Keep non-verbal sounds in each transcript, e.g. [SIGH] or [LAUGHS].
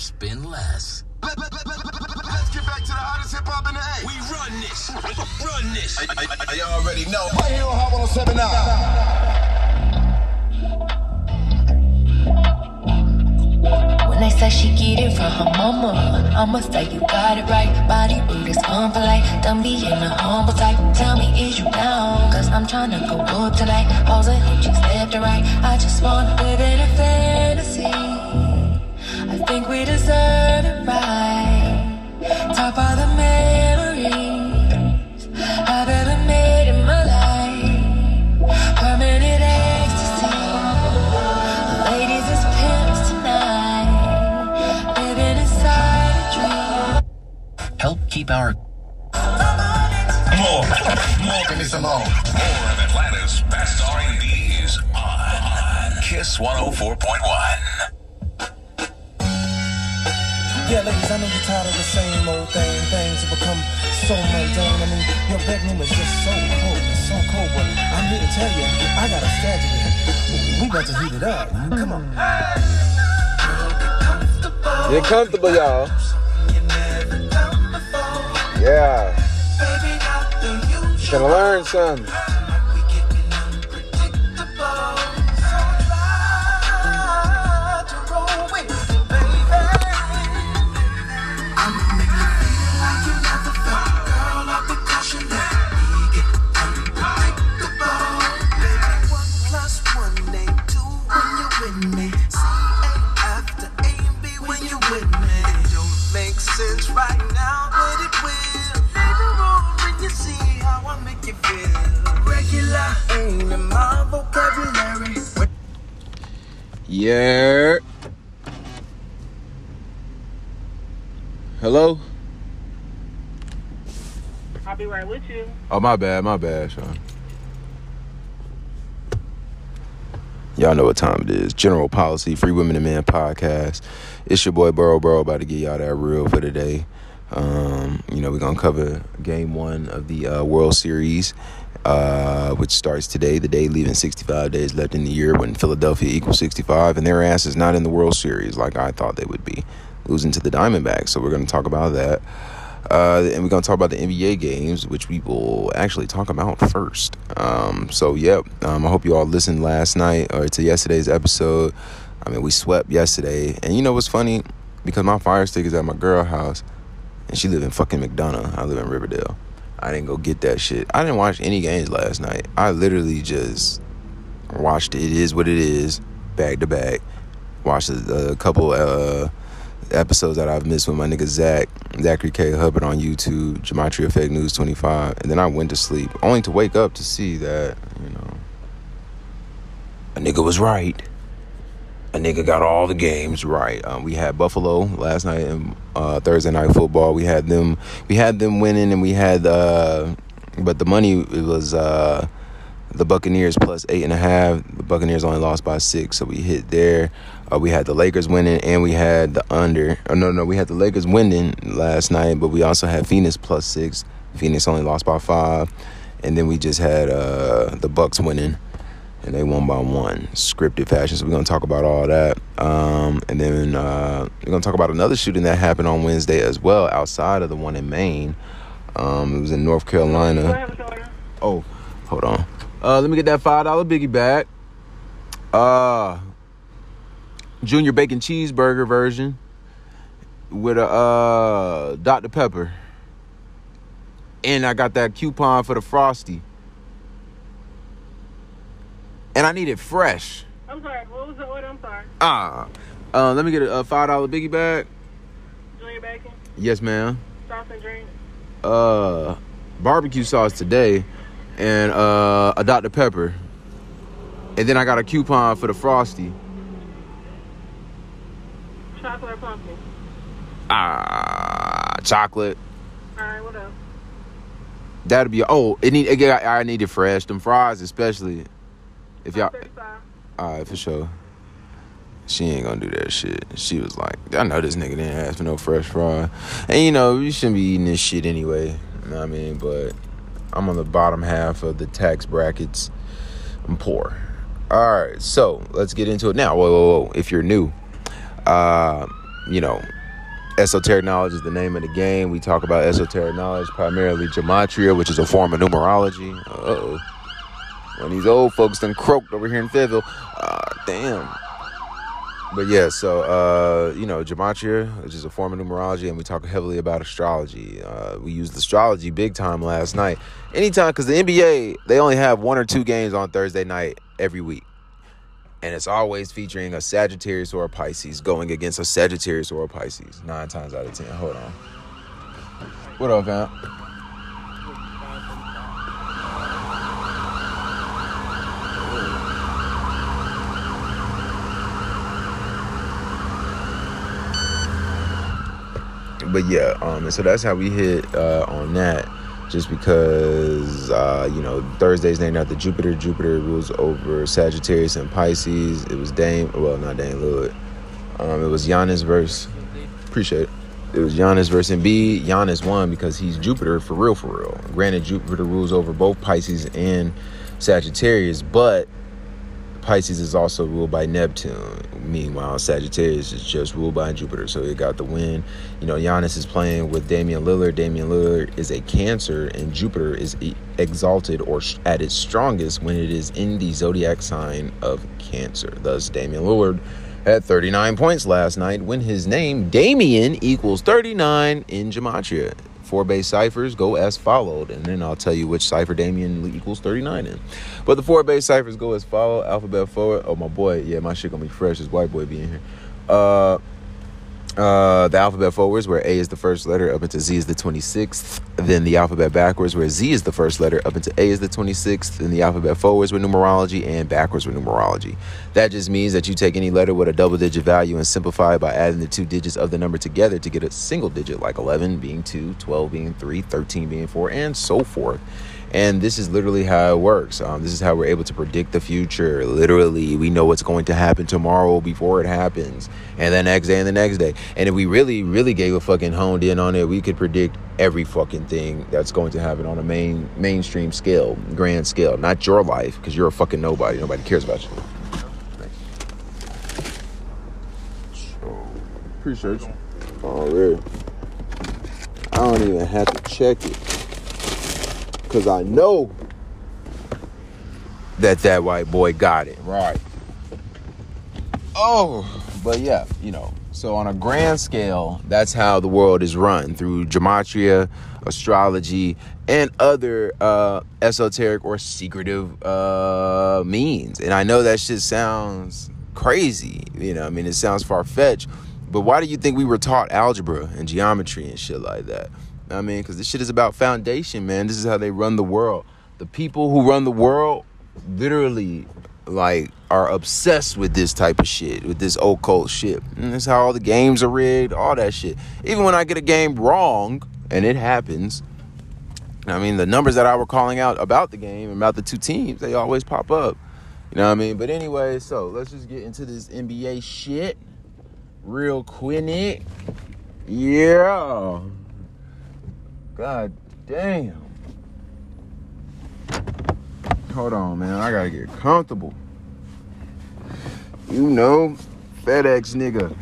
spend less. Let, let, let, let's get back to the hottest hip hop in the A. We run this. run this. I, I, I, already know. Right here on Hot 1079. When they say she get it from her mama, I'ma say you got it right. Body rude is on for like, don't be in a humble type. Tell me, is you down? Cause I'm tryna go up tonight. Pose and hope you left or right. I just wanna live in a fantasy. I think we deserve it right. Top of the memories I've ever made in my life. Permanent ecstasy. Ladies is pimps tonight, living inside a dream. Help keep our More. More. Give me some more. More of Atlanta's best R&B is on Kiss 104.1. Yeah, ladies, I know you're tired of the same old thing. Things have become so mundane. I mean, your bedroom is just so cold. It's so cold, but I'm here to tell you, I got a strategy. We about to heat it up. Come on. Get comfortable, y'all. Yeah. Gonna learn something. Yeah. Hello? I'll be right with you. Oh, my bad, my bad, Sean. Y'all know what time it is. General Policy, Free Women and Men podcast. It's your boy Burrow Burrow about to get y'all that real for today. Um, you know, we're going to cover game one of the uh, World Series, uh, which starts today, the day leaving 65 days left in the year when Philadelphia equals 65, and their ass is not in the World Series like I thought they would be, losing to the Diamondbacks. So we're going to talk about that. Uh, and we're going to talk about the NBA games, which we will actually talk about first. Um, so, yep, um, I hope you all listened last night or to yesterday's episode. I mean, we swept yesterday. And you know what's funny? Because my fire stick is at my girl house, and she live in fucking McDonough. I live in Riverdale. I didn't go get that shit. I didn't watch any games last night. I literally just watched it. Is what it is, bag to bag. Watched a, a couple uh, episodes that I've missed with my nigga Zach, Zachary K. Hubbard on YouTube, Gematria Effect News 25. And then I went to sleep, only to wake up to see that, you know, a nigga was right. A nigga got all the games right. Um, we had Buffalo last night in uh, Thursday night football. We had them. We had them winning, and we had. Uh, but the money it was uh, the Buccaneers plus eight and a half. The Buccaneers only lost by six, so we hit there. Uh, we had the Lakers winning, and we had the under. Oh, no, no, we had the Lakers winning last night, but we also had Phoenix plus six. Phoenix only lost by five, and then we just had uh, the Bucks winning and they won by one scripted fashion. So we're going to talk about all that. Um, and then uh, we're going to talk about another shooting that happened on wednesday as well outside of the one in maine. Um, it was in north carolina. Oh hold on. Uh, let me get that five dollar biggie back. Uh, junior bacon cheeseburger version with a uh, dr pepper. And i got that coupon for the frosty and I need it fresh. I'm sorry. What was the order? I'm sorry. Ah, uh, let me get a, a five dollar biggie bag. Junior bacon, Yes, ma'am. sauce and drink. Uh, barbecue sauce today, and uh, a Dr Pepper, and then I got a coupon for the frosty. Chocolate or pumpkin. Ah, chocolate. All right. What else? That'll be oh, it need again. I, I need it fresh. Them fries, especially. If y'all, all right, for sure. She ain't gonna do that shit. She was like, I know this nigga didn't ask for no fresh fry. And you know, you shouldn't be eating this shit anyway. You know what I mean? But I'm on the bottom half of the tax brackets. I'm poor. All right, so let's get into it now. Whoa, whoa, whoa. If you're new, uh, you know, esoteric knowledge is the name of the game. We talk about esoteric knowledge, primarily gematria, which is a form of numerology. Oh. When these old folks done croaked over here in Fayetteville. Uh, damn. But yeah, so uh, you know, gematria, which is a form of numerology, and we talk heavily about astrology. Uh, we used astrology big time last night. Anytime, because the NBA they only have one or two games on Thursday night every week, and it's always featuring a Sagittarius or a Pisces going against a Sagittarius or a Pisces. Nine times out of ten. Hold on. What up, fam? But yeah, um, and so that's how we hit uh, on that. Just because uh, you know Thursday's named after Jupiter. Jupiter rules over Sagittarius and Pisces. It was Dame, well not Dame Lillard. Um, it was Giannis versus. Appreciate it. It was Giannis versus Embiid. Giannis won because he's Jupiter for real, for real. Granted, Jupiter rules over both Pisces and Sagittarius, but Pisces is also ruled by Neptune. Meanwhile, Sagittarius is just ruled by Jupiter. So it got the win. You know, Giannis is playing with Damian Lillard. Damian Lillard is a Cancer, and Jupiter is exalted or at its strongest when it is in the zodiac sign of Cancer. Thus, Damian Lillard had 39 points last night when his name, Damian, equals 39 in Gematria. Four base ciphers go as followed, and then I'll tell you which cipher Damian equals 39 in. But the four base ciphers go as follow: alphabet forward. Oh my boy, yeah, my shit gonna be fresh. This white boy being here. Uh, uh, the alphabet forwards, where A is the first letter, up into Z is the 26th. Then the alphabet backwards, where Z is the first letter, up into A is the 26th. Then the alphabet forwards with numerology and backwards with numerology. That just means that you take any letter with a double digit value and simplify it by adding the two digits of the number together to get a single digit, like 11 being 2, 12 being 3, 13 being 4, and so forth. And this is literally how it works. Um, this is how we're able to predict the future. Literally, we know what's going to happen tomorrow before it happens, and the next day and the next day. And if we really, really gave a fucking honed in on it, we could predict every fucking thing that's going to happen on a main mainstream scale, grand scale. Not your life, because you're a fucking nobody. Nobody cares about you. So, appreciate you. Oh, really? I don't even have to check it. Because I know that that white boy got it. Right. Oh, but yeah, you know. So on a grand scale, that's how the world is run through gematria, astrology, and other uh, esoteric or secretive uh, means. And I know that shit sounds crazy. You know, I mean, it sounds far fetched. But why do you think we were taught algebra and geometry and shit like that? I mean, because this shit is about foundation, man. This is how they run the world. The people who run the world literally like are obsessed with this type of shit, with this occult shit. And that's how all the games are rigged, all that shit. Even when I get a game wrong, and it happens, I mean, the numbers that I were calling out about the game, about the two teams, they always pop up. You know what I mean? But anyway, so let's just get into this NBA shit real quick. Yeah. God damn. Hold on, man. I gotta get comfortable. You know, FedEx nigga.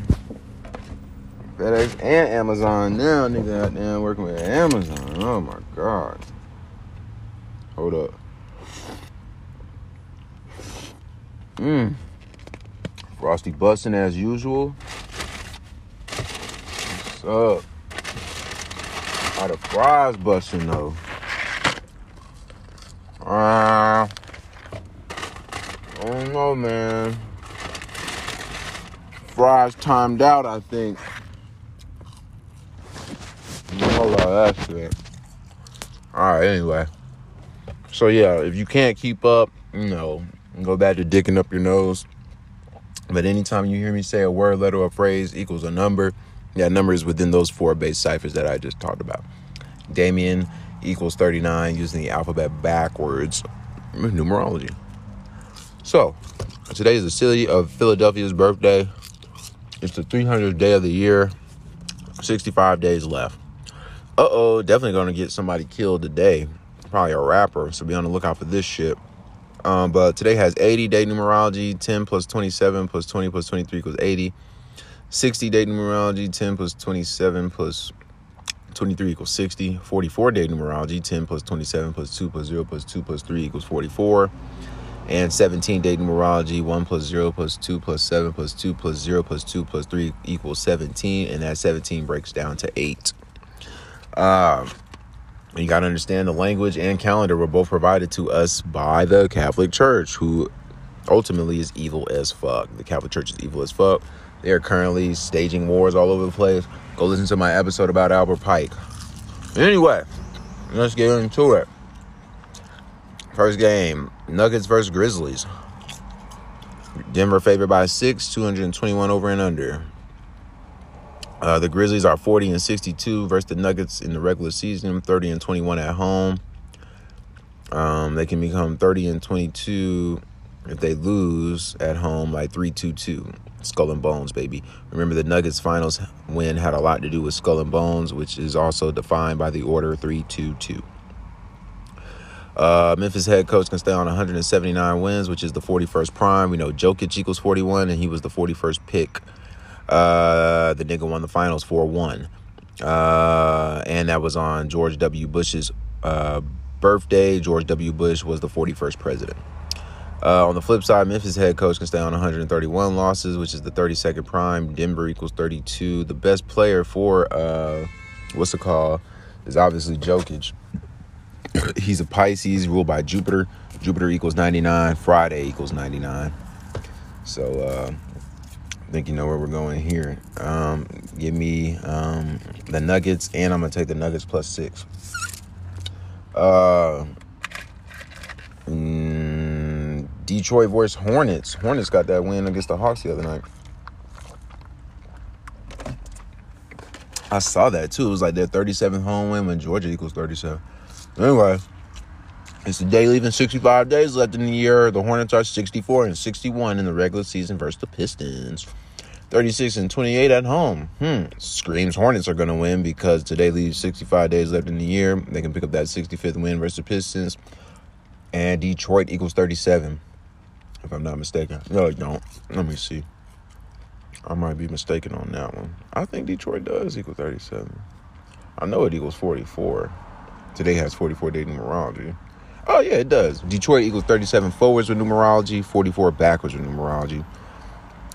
FedEx and Amazon now, nigga. Goddamn, working with Amazon. Oh my god. Hold up. Mmm. Frosty busting as usual. What's up? How the fries busting though? Uh, I don't know, man. Fries timed out, I think. Hold on, that's it. All right, anyway. So yeah, if you can't keep up, you know, go back to dicking up your nose. But anytime you hear me say a word, letter, or phrase equals a number, that number is within those four base ciphers that I just talked about. Damian equals 39 using the alphabet backwards numerology. So, today is the city of Philadelphia's birthday. It's the 300th day of the year, 65 days left. Uh oh, definitely gonna get somebody killed today. Probably a rapper, so be on the lookout for this shit. Um, but today has 80 day numerology 10 plus 27 plus 20 plus 23 equals 80. 60 date numerology, 10 plus 27 plus 23 equals 60. 44 date numerology, 10 plus 27 plus 2 plus 0 plus 2 plus 3 equals 44. And 17 date numerology, 1 plus 0 plus 2 plus 7 plus 2 plus 0 plus 2 plus 3 equals 17. And that 17 breaks down to 8. Um, you got to understand the language and calendar were both provided to us by the Catholic Church, who ultimately is evil as fuck. The Catholic Church is evil as fuck. They are currently staging wars all over the place. Go listen to my episode about Albert Pike. Anyway, let's get into it. First game Nuggets versus Grizzlies. Denver favored by six, 221 over and under. Uh, the Grizzlies are 40 and 62 versus the Nuggets in the regular season, 30 and 21 at home. Um, they can become 30 and 22 if they lose at home, like 3 2 2. Skull and Bones, baby. Remember, the Nuggets finals win had a lot to do with Skull and Bones, which is also defined by the order 3 2 2. Uh, Memphis head coach can stay on 179 wins, which is the 41st prime. We know Jokic equals 41, and he was the 41st pick. Uh, the nigga won the finals 4 1. Uh, and that was on George W. Bush's uh, birthday. George W. Bush was the 41st president. Uh, on the flip side, Memphis head coach can stay on 131 losses, which is the 32nd prime. Denver equals 32. The best player for uh, what's it called is obviously Jokic. [COUGHS] He's a Pisces ruled by Jupiter. Jupiter equals 99. Friday equals 99. So uh, I think you know where we're going here. Um, give me um, the Nuggets, and I'm gonna take the Nuggets plus six. Uh. Mm, Detroit versus Hornets. Hornets got that win against the Hawks the other night. I saw that too. It was like their 37th home win when Georgia equals 37. Anyway, it's the day leaving 65 days left in the year. The Hornets are 64 and 61 in the regular season versus the Pistons. 36 and 28 at home. Hmm. Screams Hornets are going to win because today leaves 65 days left in the year. They can pick up that 65th win versus the Pistons. And Detroit equals 37 if I'm not mistaken. No, I don't. Let me see. I might be mistaken on that one. I think Detroit does equal 37. I know it equals 44. Today has 44 day numerology. Oh, yeah, it does. Detroit equals 37 forwards with numerology, 44 backwards with numerology.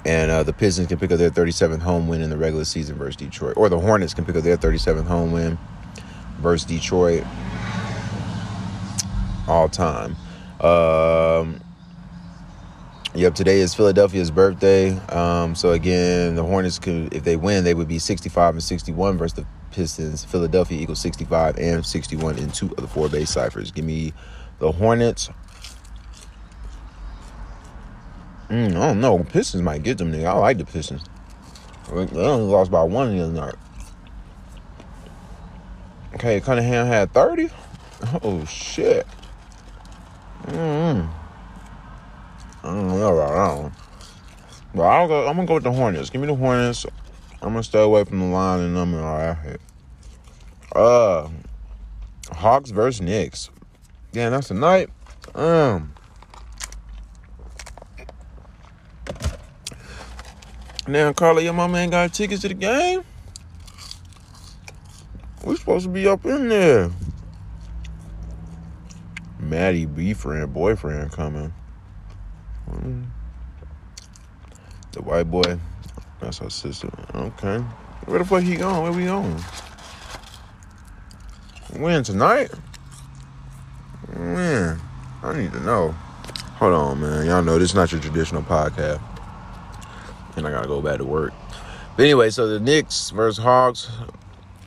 And uh, the Pistons can pick up their 37th home win in the regular season versus Detroit. Or the Hornets can pick up their 37th home win versus Detroit all time. Um, Yep, today is Philadelphia's birthday. Um, so again, the Hornets could, if they win, they would be 65 and 61 versus the Pistons. Philadelphia equals 65 and 61 in two of the four base ciphers. Give me the Hornets. Mm, I don't know. Pistons might get them, nigga. I like the Pistons. They only lost by one the other night. Okay, Cunningham had 30. Oh shit. Mm-hmm. I don't know about that one. But I'll go, I'm gonna go with the Hornets. Give me the Hornets. I'm gonna stay away from the line and and all shit. Uh, Hawks versus Knicks. Yeah, that's tonight. Um. Now, Carly, your mama ain't got tickets to the game. We supposed to be up in there. Maddie, B friend, boyfriend coming. The white boy. That's our sister. Okay. Where the fuck he going? Where we going? When tonight? Man, I need to know. Hold on, man. Y'all know this is not your traditional podcast. And I gotta go back to work. But anyway, so the Knicks versus Hawks,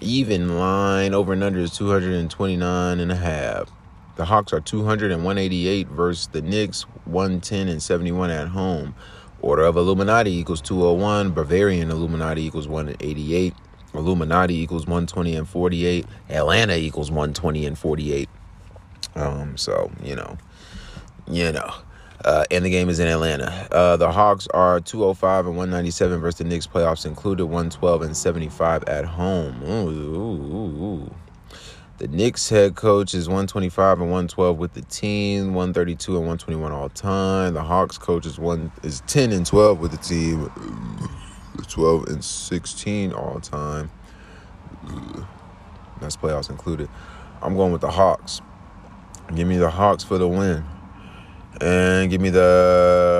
even line over and under is 229 and a half. The Hawks are 200 and 188 versus the Knicks 110 and 71 at home. Order of Illuminati equals 201. Bavarian Illuminati equals 188. Illuminati equals 120 and 48. Atlanta equals 120 and 48. Um, so you know, you know. Uh, and the game is in Atlanta. Uh, the Hawks are 205 and 197 versus the Knicks. Playoffs included 112 and 75 at home. Ooh, ooh, ooh. The Knicks head coach is 125 and 112 with the team, 132 and 121 all time. The Hawks coach is one is 10 and 12 with the team. 12 and 16 all time. That's playoffs included. I'm going with the Hawks. Give me the Hawks for the win. And give me the.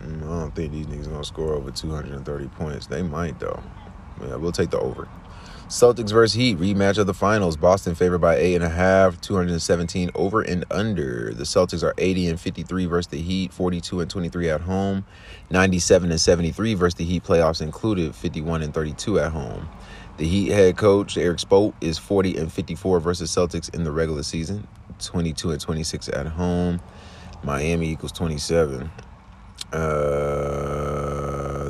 I don't think these niggas gonna score over 230 points. They might though. Yeah, we'll take the over. Celtics versus Heat rematch of the finals. Boston favored by eight and a half. 217 over and under. The Celtics are 80 and 53 versus the Heat. 42 and 23 at home. 97 and 73 versus the Heat. Playoffs included. 51 and 32 at home. The Heat head coach Eric Spoke is 40 and 54 versus Celtics in the regular season. 22 and 26 at home. Miami equals 27. Uh,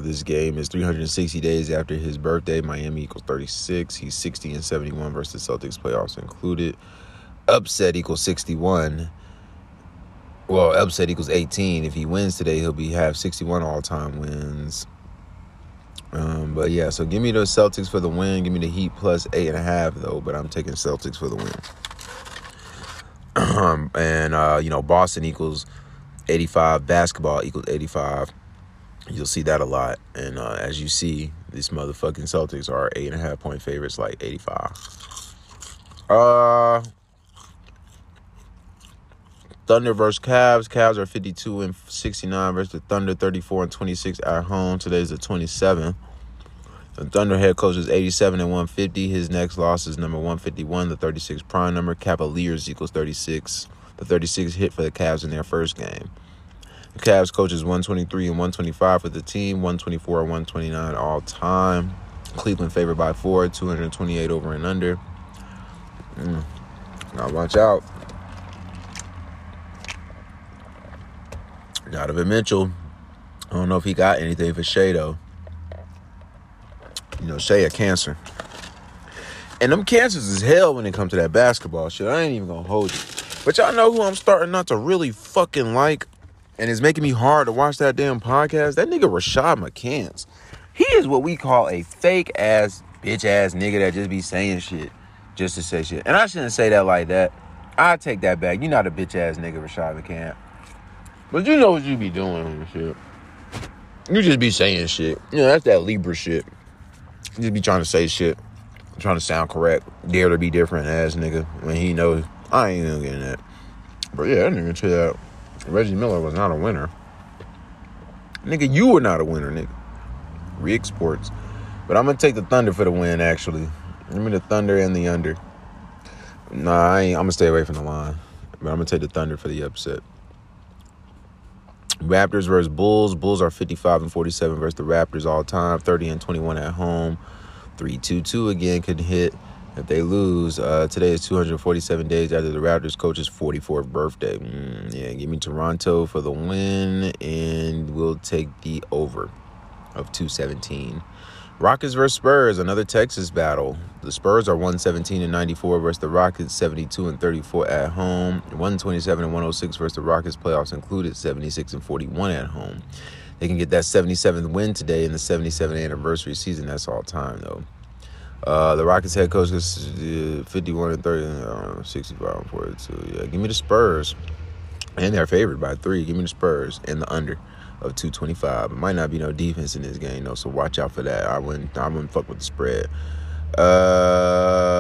this game is 360 days after his birthday. Miami equals 36. He's 60 and 71 versus Celtics playoffs included. Upset equals 61. Well, upset equals 18. If he wins today, he'll be have 61 all time wins. Um, but yeah, so give me the Celtics for the win. Give me the Heat plus eight and a half though, but I'm taking Celtics for the win. [CLEARS THROAT] And uh, you know, Boston equals 85. Basketball equals 85. You'll see that a lot. And uh, as you see, these motherfucking Celtics are eight and a half point favorites, like 85. Uh, Thunder versus Cavs. Cavs are 52 and 69 versus the Thunder 34 and 26 at home. Today's the 27th. The Thunder head coach is 87 and 150. His next loss is number 151, the 36 prime number. Cavaliers equals 36. The 36 hit for the Cavs in their first game. Cavs coach is 123 and 125 for the team, 124 and 129 all time. Cleveland favored by four, 228 over and under. Mm. Now watch out. Donovan Mitchell. I don't know if he got anything for Shai though. You know, Shai a cancer. And them cancers is hell when it comes to that basketball shit. I ain't even gonna hold you. But y'all know who I'm starting not to really fucking like, and it's making me hard to watch that damn podcast. That nigga Rashad McCants. He is what we call a fake ass bitch ass nigga that just be saying shit just to say shit. And I shouldn't say that like that. I take that back. You're not a bitch ass nigga, Rashad McCants. But you know what you be doing and shit. You just be saying shit. You know, that's that Libra shit. You just be trying to say shit. Trying to sound correct. Dare to be different ass nigga. When he knows I ain't even getting that. But yeah, that nigga tell that Reggie Miller was not a winner. Nigga, you were not a winner, nigga. Rick Sports. But I'm gonna take the Thunder for the win, actually. Give me the Thunder and the under. Nah, I ain't, I'm gonna stay away from the line. But I'm gonna take the Thunder for the upset. Raptors versus Bulls. Bulls are 55 and 47 versus the Raptors all time. 30 and 21 at home. 3-2-2 again could hit if they lose. Uh, today is 247 days after the Raptors coach's 44th birthday. Mm, yeah, give me Toronto for the win, and we'll take the over of 217. Rockets versus Spurs, another Texas battle. The Spurs are 117 and 94 versus the Rockets, 72 and 34 at home. 127 and 106 versus the Rockets, playoffs included, 76 and 41 at home. They can get that 77th win today in the 77th anniversary season. That's all time, though. Uh, the Rockets head coach is uh, 51 and 30, uh, 65 and 42. Yeah, give me the Spurs. And they're favored by three. Give me the Spurs and the under of 225. It might not be no defense in this game though, so watch out for that. I wouldn't I wouldn't fuck with the spread. Uh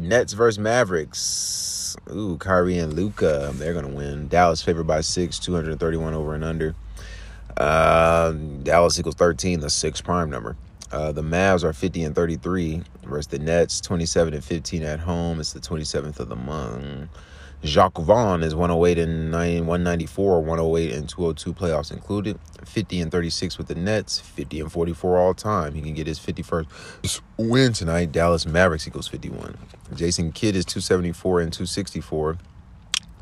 Nets versus Mavericks. Ooh, Kyrie and Luka. They're gonna win. Dallas favored by six, 231 over and under. Uh, Dallas equals 13, the six prime number. Uh, the Mavs are 50 and 33 versus the Nets, 27 and 15 at home. It's the 27th of the month. Jacque Vaughn is 108 and 9, 194, 108 and 202 playoffs included. 50 and 36 with the Nets, 50 and 44 all time. He can get his 51st win tonight. Dallas Mavericks equals 51. Jason Kidd is 274 and 264,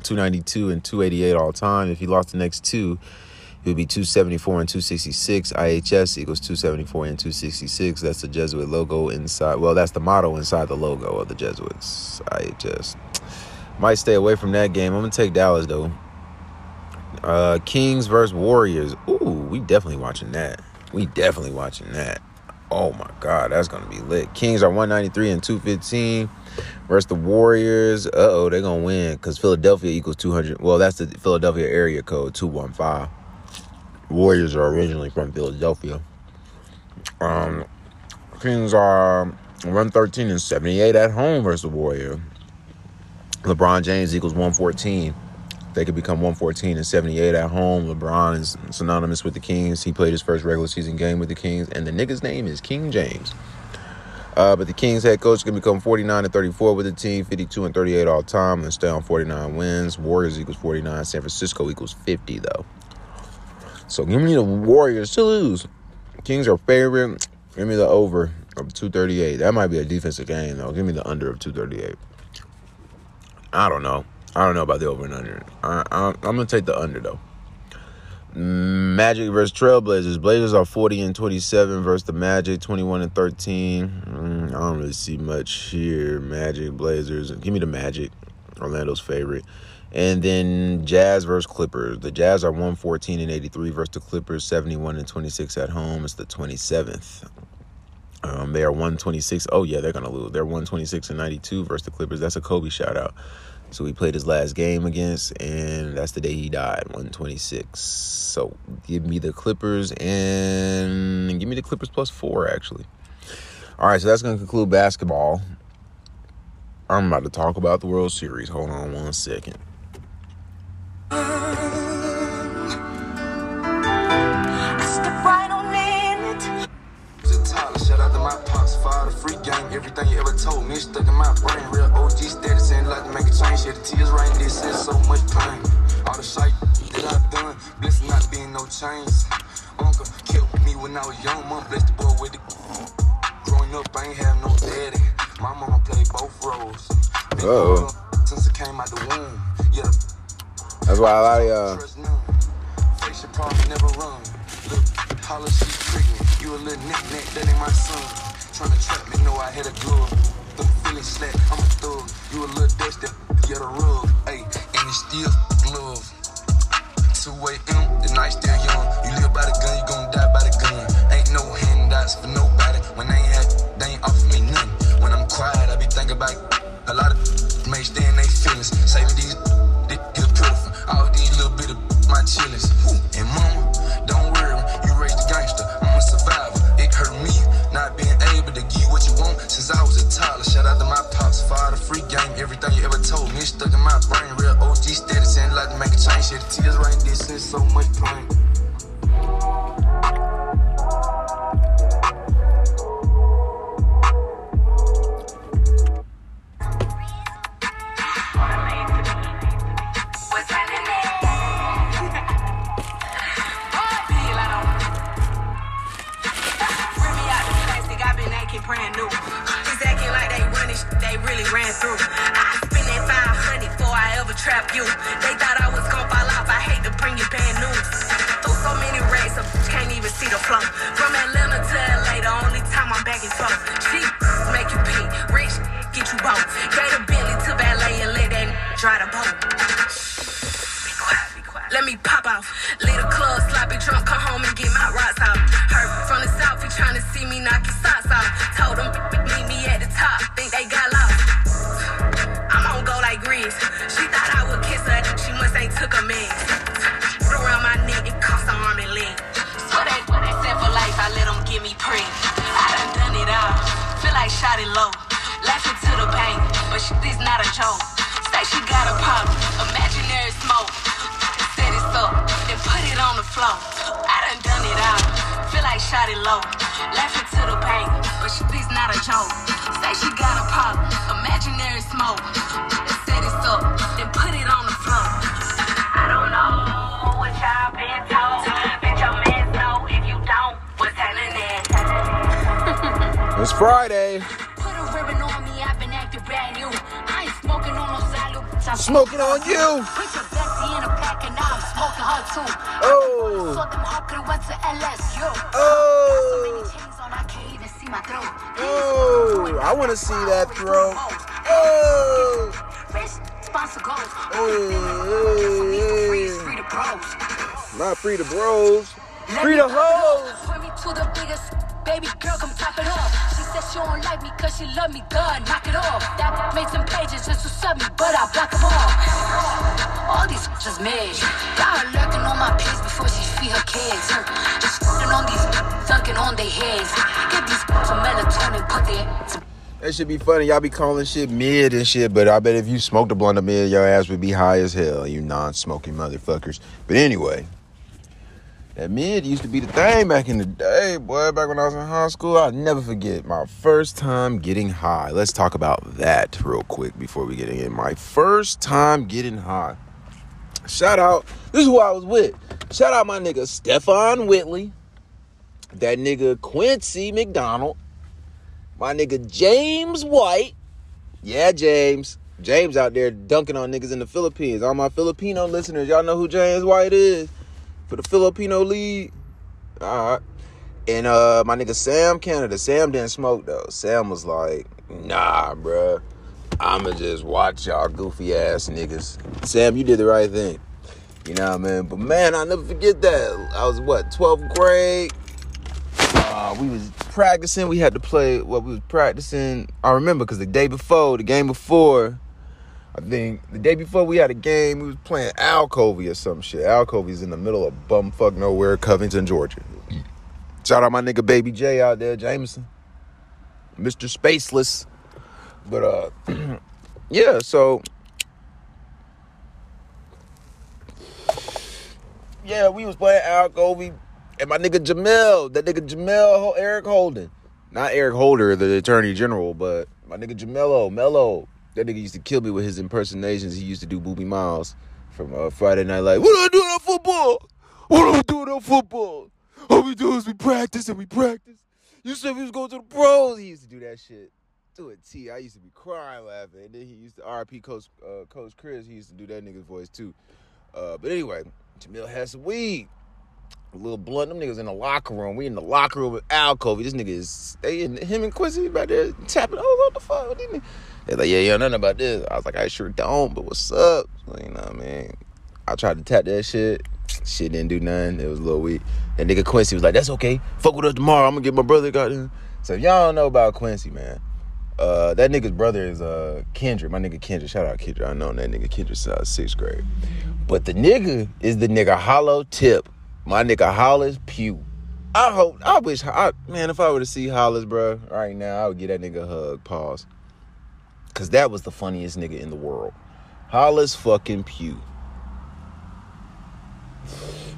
292 and 288 all time. If he lost the next two, he would be 274 and 266. IHS equals 274 and 266. That's the Jesuit logo inside. Well, that's the motto inside the logo of the Jesuits. IHS. Might stay away from that game. I'm gonna take Dallas though. Uh, Kings versus Warriors. Ooh, we definitely watching that. We definitely watching that. Oh my God, that's gonna be lit. Kings are 193 and 215 versus the Warriors. Uh oh, they're gonna win because Philadelphia equals 200. Well, that's the Philadelphia area code 215. Warriors are originally from Philadelphia. Um, Kings are 113 and 78 at home versus the Warrior. LeBron James equals 114. They could become 114 and 78 at home. LeBron is synonymous with the Kings. He played his first regular season game with the Kings, and the nigga's name is King James. Uh, but the Kings head coach can become 49 and 34 with the team, 52 and 38 all time, and stay on 49 wins. Warriors equals 49. San Francisco equals 50 though. So give me the Warriors to lose. Kings are favorite. Give me the over of 238. That might be a defensive game though. Give me the under of 238. I don't know. I don't know about the over and under. I, I, I'm gonna take the under though. Magic versus Trailblazers. Blazers are 40 and 27 versus the Magic 21 and 13. Mm, I don't really see much here. Magic, Blazers. Give me the Magic. Orlando's favorite. And then Jazz versus Clippers. The Jazz are 114 and 83 versus the Clippers 71 and 26 at home. It's the 27th. Um, they are 126. Oh, yeah, they're going to lose. They're 126 and 92 versus the Clippers. That's a Kobe shout out. So he played his last game against, and that's the day he died, 126. So give me the Clippers and give me the Clippers plus four, actually. All right, so that's going to conclude basketball. I'm about to talk about the World Series. Hold on one second. Everything you ever told me stuck in my brain. Real OG status ain't like to make a change. Yeah, the tears right this is so much pain. All the shit that I've done, blessed not being no chains. Uncle killed me when I was young, mom blessed the boy with it. Growing up, I ain't have no daddy. My mama played both roles. Been Uh-oh. Since I came out the womb, yeah, That's why a lot of y'all. trust none. Face your problem, never run. Look, holla, she pregnant. You a little knick-knack, that ain't my son. Tryna trap me, know I had a glove. Them feelings slack, I'm a thug. You a little dusty, get a rug. Ayy, and it's still love. 2 a.m., the night still young. You live by the gun, you gon' die by the gun. Ain't no handouts for nobody. When they ain't had, they ain't offer me nothing. When I'm quiet, I be thinking about a lot of may stay in their feelings. Saving these, they get pitiful. All these little bit of my toddler. Shout out to my pops, father, free game. Everything you ever told me stuck in my brain. Real OG status ain't like to make a change. Shit, the tears right this is so much pain. Through. I spend that 500 before I ever trap you. They thought I was gonna fall off, I hate to bring you bad news. Through so many racks, I can't even see the flow. From Atlanta to LA, the only time I'm back is forth. Cheap, make you pee, rich get you both. Gave a Bentley to ballet and let that dry the boat. Be quiet, be quiet. Let me pop off. Leave the club, sloppy drunk, come home and get my rocks shot it low. Laughing to the bank, but is not a joke. Say she got a problem, imaginary smoke. Set it up, then put it on the floor. I don't know what y'all been told. Bet your man know if you don't, what's happening? It's Friday. Put a ribbon on me, I've been acting brand new. I ain't smoking on no salute. I'm Smoking on you. Put your Betsy in a pack and now I'm smoking her too. Oh. Them hopping went to LSU. I want to see that throw. Oh. Oh. Not free to bros. Free to hoes. Baby girl, come top it off. She said she don't like me cause she love me, God, knock it off. That made some pages just to sub me, but I block them all. All these just mad. Y'all lurking on my page before she feed her kids. Just on these dunking on their heads. Get these some melatonin, put their That should be funny. Y'all be calling shit mid and shit, but I bet if you smoked a blunt of mid, your ass would be high as hell, you non-smoking motherfuckers. But anyway, that mid used to be the thing back in the day, boy. Back when I was in high school, I'll never forget my first time getting high. Let's talk about that real quick before we get in. My first time getting high. Shout out. This is who I was with. Shout out my nigga Stefan Whitley. That nigga Quincy McDonald. My nigga James White. Yeah, James. James out there dunking on niggas in the Philippines. All my Filipino listeners, y'all know who James White is for the Filipino League. All right. And uh my nigga Sam Canada. Sam didn't smoke though. Sam was like, nah, bruh. I'ma just watch y'all goofy ass niggas. Sam, you did the right thing. You know what I mean? But man, I'll never forget that. I was what, 12th grade? Uh, we was practicing. We had to play what we was practicing. I remember because the day before, the game before, I think the day before we had a game, we was playing Alcovy or some shit. Alcovy's in the middle of bumfuck nowhere, Covington, Georgia. Shout out my nigga Baby J out there, Jameson. Mr. Spaceless. But uh [CLEARS THROAT] yeah, so yeah, we was playing Alcovy and my nigga Jamel, that nigga Jamel Eric Holden. Not Eric Holder, the attorney general, but my nigga Jamelo, Mello. That nigga used to kill me with his impersonations. He used to do Boobie Miles from uh, Friday Night Live. What do I do on football? What do I do on football? All we do is we practice and we practice. You said we was going to the pros. He used to do that shit to a T. I used to be crying laughing. And then he used to RP Coach uh, Coach Chris. He used to do that nigga's voice too. Uh, but anyway, Jamil has some weed. Little blunt. Them niggas in the locker room. We in the locker room with Alcovy. This nigga is staying. Him and Quincy right there tapping. Oh, what the fuck? What mean? They're like, yeah, you know nothing about this. I was like, I sure don't. But what's up? So, you know what I mean? I tried to tap that shit. Shit didn't do nothing. It was a little weak. And nigga Quincy was like, that's okay. Fuck with us tomorrow. I'm gonna get my brother him. So if y'all don't know about Quincy, man. Uh, that nigga's brother is uh Kendrick. My nigga Kendrick. Shout out Kendrick. I know that nigga Kendrick since I was sixth grade. But the nigga is the nigga Hollow Tip. My nigga Hollis Pugh. I hope. I wish. I, man, if I were to see Hollis, bro, right now, I would give that nigga a hug. Pause. Cause that was the funniest nigga in the world. Hollis fucking Pugh.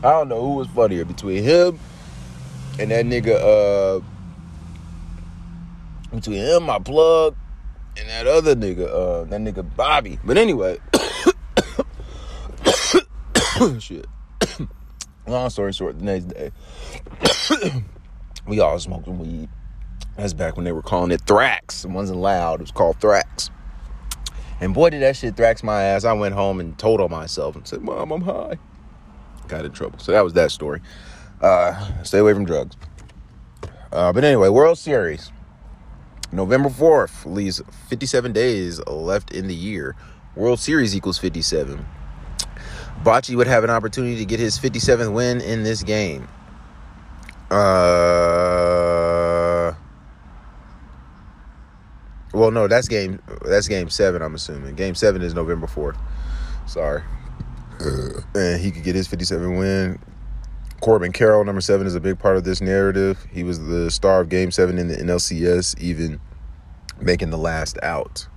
I don't know who was funnier between him and that nigga. Uh, between him, my plug, and that other nigga. Uh, that nigga Bobby. But anyway, [COUGHS] [COUGHS] [COUGHS] shit. Long story short, the next day, [COUGHS] we all smoked weed. That's back when they were calling it Thrax. It wasn't loud. It was called Thrax. And boy, did that shit thrax my ass. I went home and told on myself and said, Mom, I'm high. Got in trouble. So that was that story. Uh, stay away from drugs. Uh, but anyway, World Series. November 4th leaves 57 days left in the year. World Series equals 57. Bochy would have an opportunity to get his 57th win in this game. Uh, well, no, that's game. That's game seven. I'm assuming game seven is November 4th. Sorry, and he could get his 57 win. Corbin Carroll, number seven, is a big part of this narrative. He was the star of Game Seven in the NLCS, even making the last out.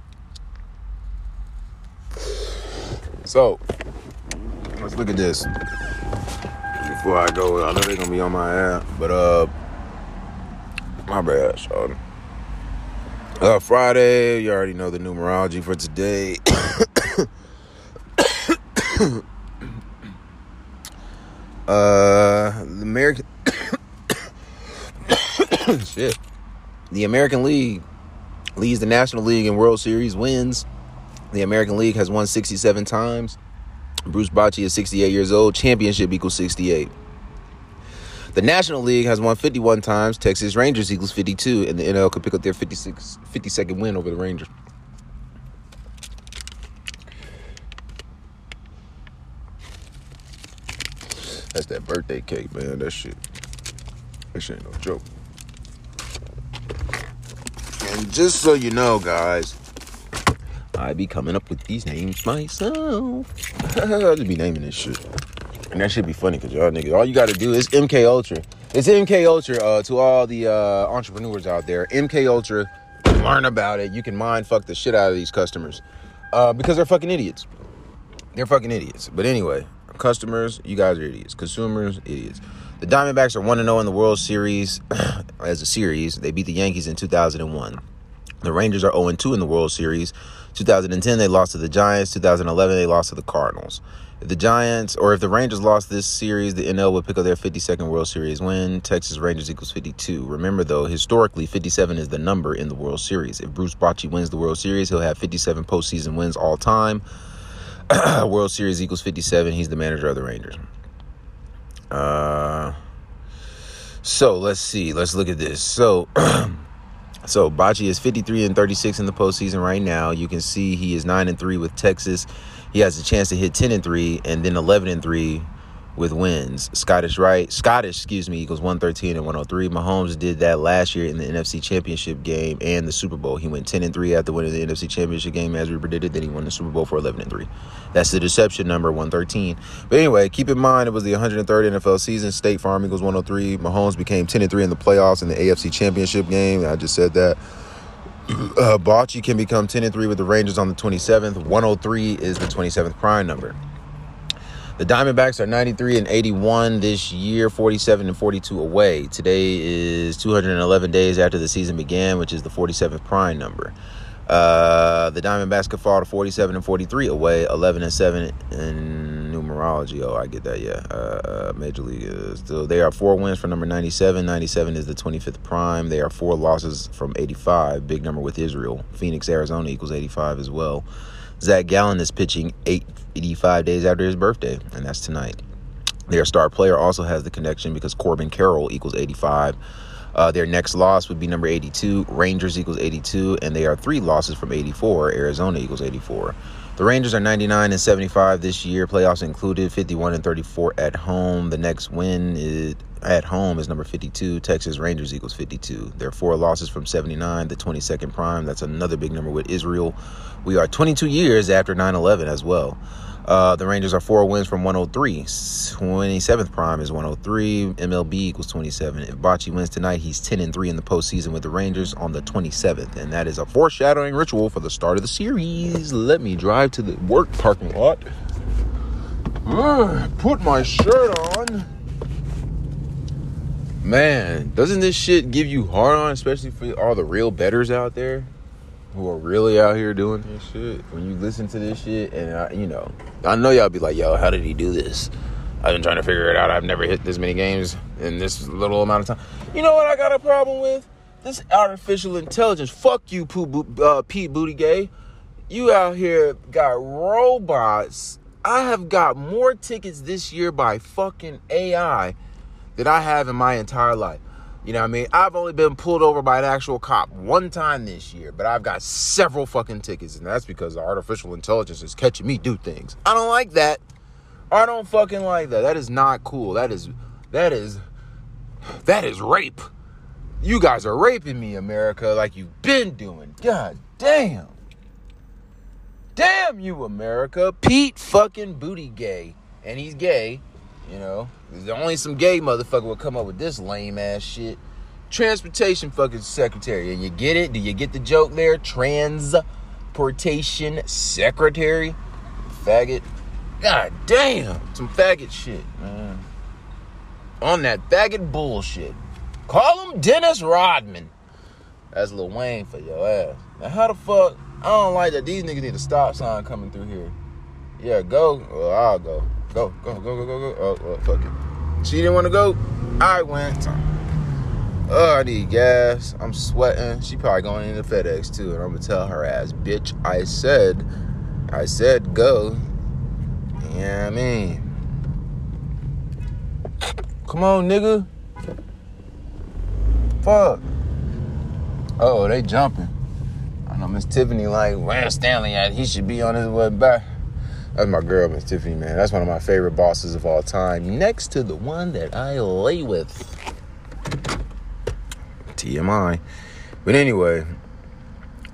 So, let's look at this before I go. I know they're gonna be on my app, but uh, my bad, Sean. Uh, Friday, you already know the numerology for today. [COUGHS] uh, the American [COUGHS] shit. The American League leads the National League in World Series wins. The American League has won 67 times. Bruce Bochy is 68 years old. Championship equals 68. The National League has won 51 times. Texas Rangers equals 52. And the NL could pick up their 56, 52nd win over the Rangers. That's that birthday cake, man. That shit. That shit ain't no joke. And just so you know, guys, I be coming up with these names myself. I'll [LAUGHS] just be naming this shit. And that should be funny because y'all niggas, all you gotta do is MK Ultra. It's MK Ultra uh, to all the uh, entrepreneurs out there. MK Ultra, learn about it. You can mind fuck the shit out of these customers uh, because they're fucking idiots. They're fucking idiots. But anyway, customers, you guys are idiots. Consumers, idiots. The Diamondbacks are 1 0 in the World Series [CLEARS THROAT] as a series. They beat the Yankees in 2001. The Rangers are 0 2 in the World Series. 2010, they lost to the Giants. 2011, they lost to the Cardinals. If the Giants or if the Rangers lost this series, the NL would pick up their 52nd World Series win. Texas Rangers equals 52. Remember, though, historically, 57 is the number in the World Series. If Bruce Bochy wins the World Series, he'll have 57 postseason wins all time. [CLEARS THROAT] World Series equals 57. He's the manager of the Rangers. Uh, so let's see. Let's look at this. So. [CLEARS THROAT] So Bochy is 53 and 36 in the postseason right now. You can see he is 9 and 3 with Texas. He has a chance to hit 10 and 3 and then 11 and 3 with wins. Scottish Rite, Scottish, excuse me, equals 113 and 103. Mahomes did that last year in the NFC Championship game and the Super Bowl. He went 10 and 3 after winning the NFC Championship game as we predicted. Then he won the Super Bowl for 11 and 3. That's the deception number 113. But anyway, keep in mind it was the 103rd NFL season. State Farm equals 103. Mahomes became 10 and 3 in the playoffs in the AFC Championship game. I just said that. Uh, Bochy can become 10 and 3 with the Rangers on the 27th. 103 is the 27th prime number. The Diamondbacks are 93 and 81 this year, 47 and 42 away. Today is 211 days after the season began, which is the 47th prime number. Uh, the Diamondbacks could fall to 47 and 43 away, 11 and 7 in numerology. Oh, I get that. Yeah. Uh, Major League is still. They are four wins for number 97. 97 is the 25th prime. They are four losses from 85. Big number with Israel. Phoenix, Arizona equals 85 as well. Zach Gallen is pitching 85 days after his birthday, and that's tonight. Their star player also has the connection because Corbin Carroll equals 85. Uh, their next loss would be number 82. Rangers equals 82, and they are three losses from 84. Arizona equals 84. The Rangers are 99 and 75 this year, playoffs included, 51 and 34 at home. The next win is at home is number 52. Texas Rangers equals 52. There are four losses from 79, the 22nd prime. That's another big number with Israel. We are 22 years after 9 11 as well. Uh, the Rangers are four wins from 103. 27th prime is 103. MLB equals 27. If Bochy wins tonight, he's 10 and 3 in the postseason with the Rangers on the 27th. And that is a foreshadowing ritual for the start of the series. Let me drive to the work parking lot. Ugh, put my shirt on. Man, doesn't this shit give you hard on, especially for all the real bettors out there who are really out here doing this shit? When you listen to this shit, and I, you know, I know y'all be like, "Yo, how did he do this?" I've been trying to figure it out. I've never hit this many games in this little amount of time. You know what I got a problem with? This artificial intelligence. Fuck you, Pooh, uh, Pete Buttigieg. You out here got robots. I have got more tickets this year by fucking AI than I have in my entire life. You know what I mean? I've only been pulled over by an actual cop one time this year, but I've got several fucking tickets, and that's because the artificial intelligence is catching me do things. I don't like that. I don't fucking like that. That is not cool. That is that is that is rape. You guys are raping me, America, like you've been doing. God damn. Damn you, America. Pete fucking booty gay. And he's gay. You know, there's only some gay motherfucker would come up with this lame ass shit. Transportation fucking secretary. And you get it? Do you get the joke there? Transportation secretary? Faggot. God damn. Some faggot shit, man. On that faggot bullshit. Call him Dennis Rodman. That's Lil Wayne for your ass. Now, how the fuck? I don't like that. These niggas need a stop sign coming through here. Yeah, go. Well, I'll go. Go, go, go, go, go, go. Oh, fuck it. She didn't want to go. I went. Oh, I need gas. I'm sweating. She probably going into FedEx too, and I'm gonna tell her ass, bitch. I said, I said go. You know I mean? Come on, nigga. Fuck. Oh, they jumping. I know Miss Tiffany like, where's Stanley at? He should be on his way back. That's my girl, Miss Tiffany, man. That's one of my favorite bosses of all time. Next to the one that I lay with. TMI. But anyway,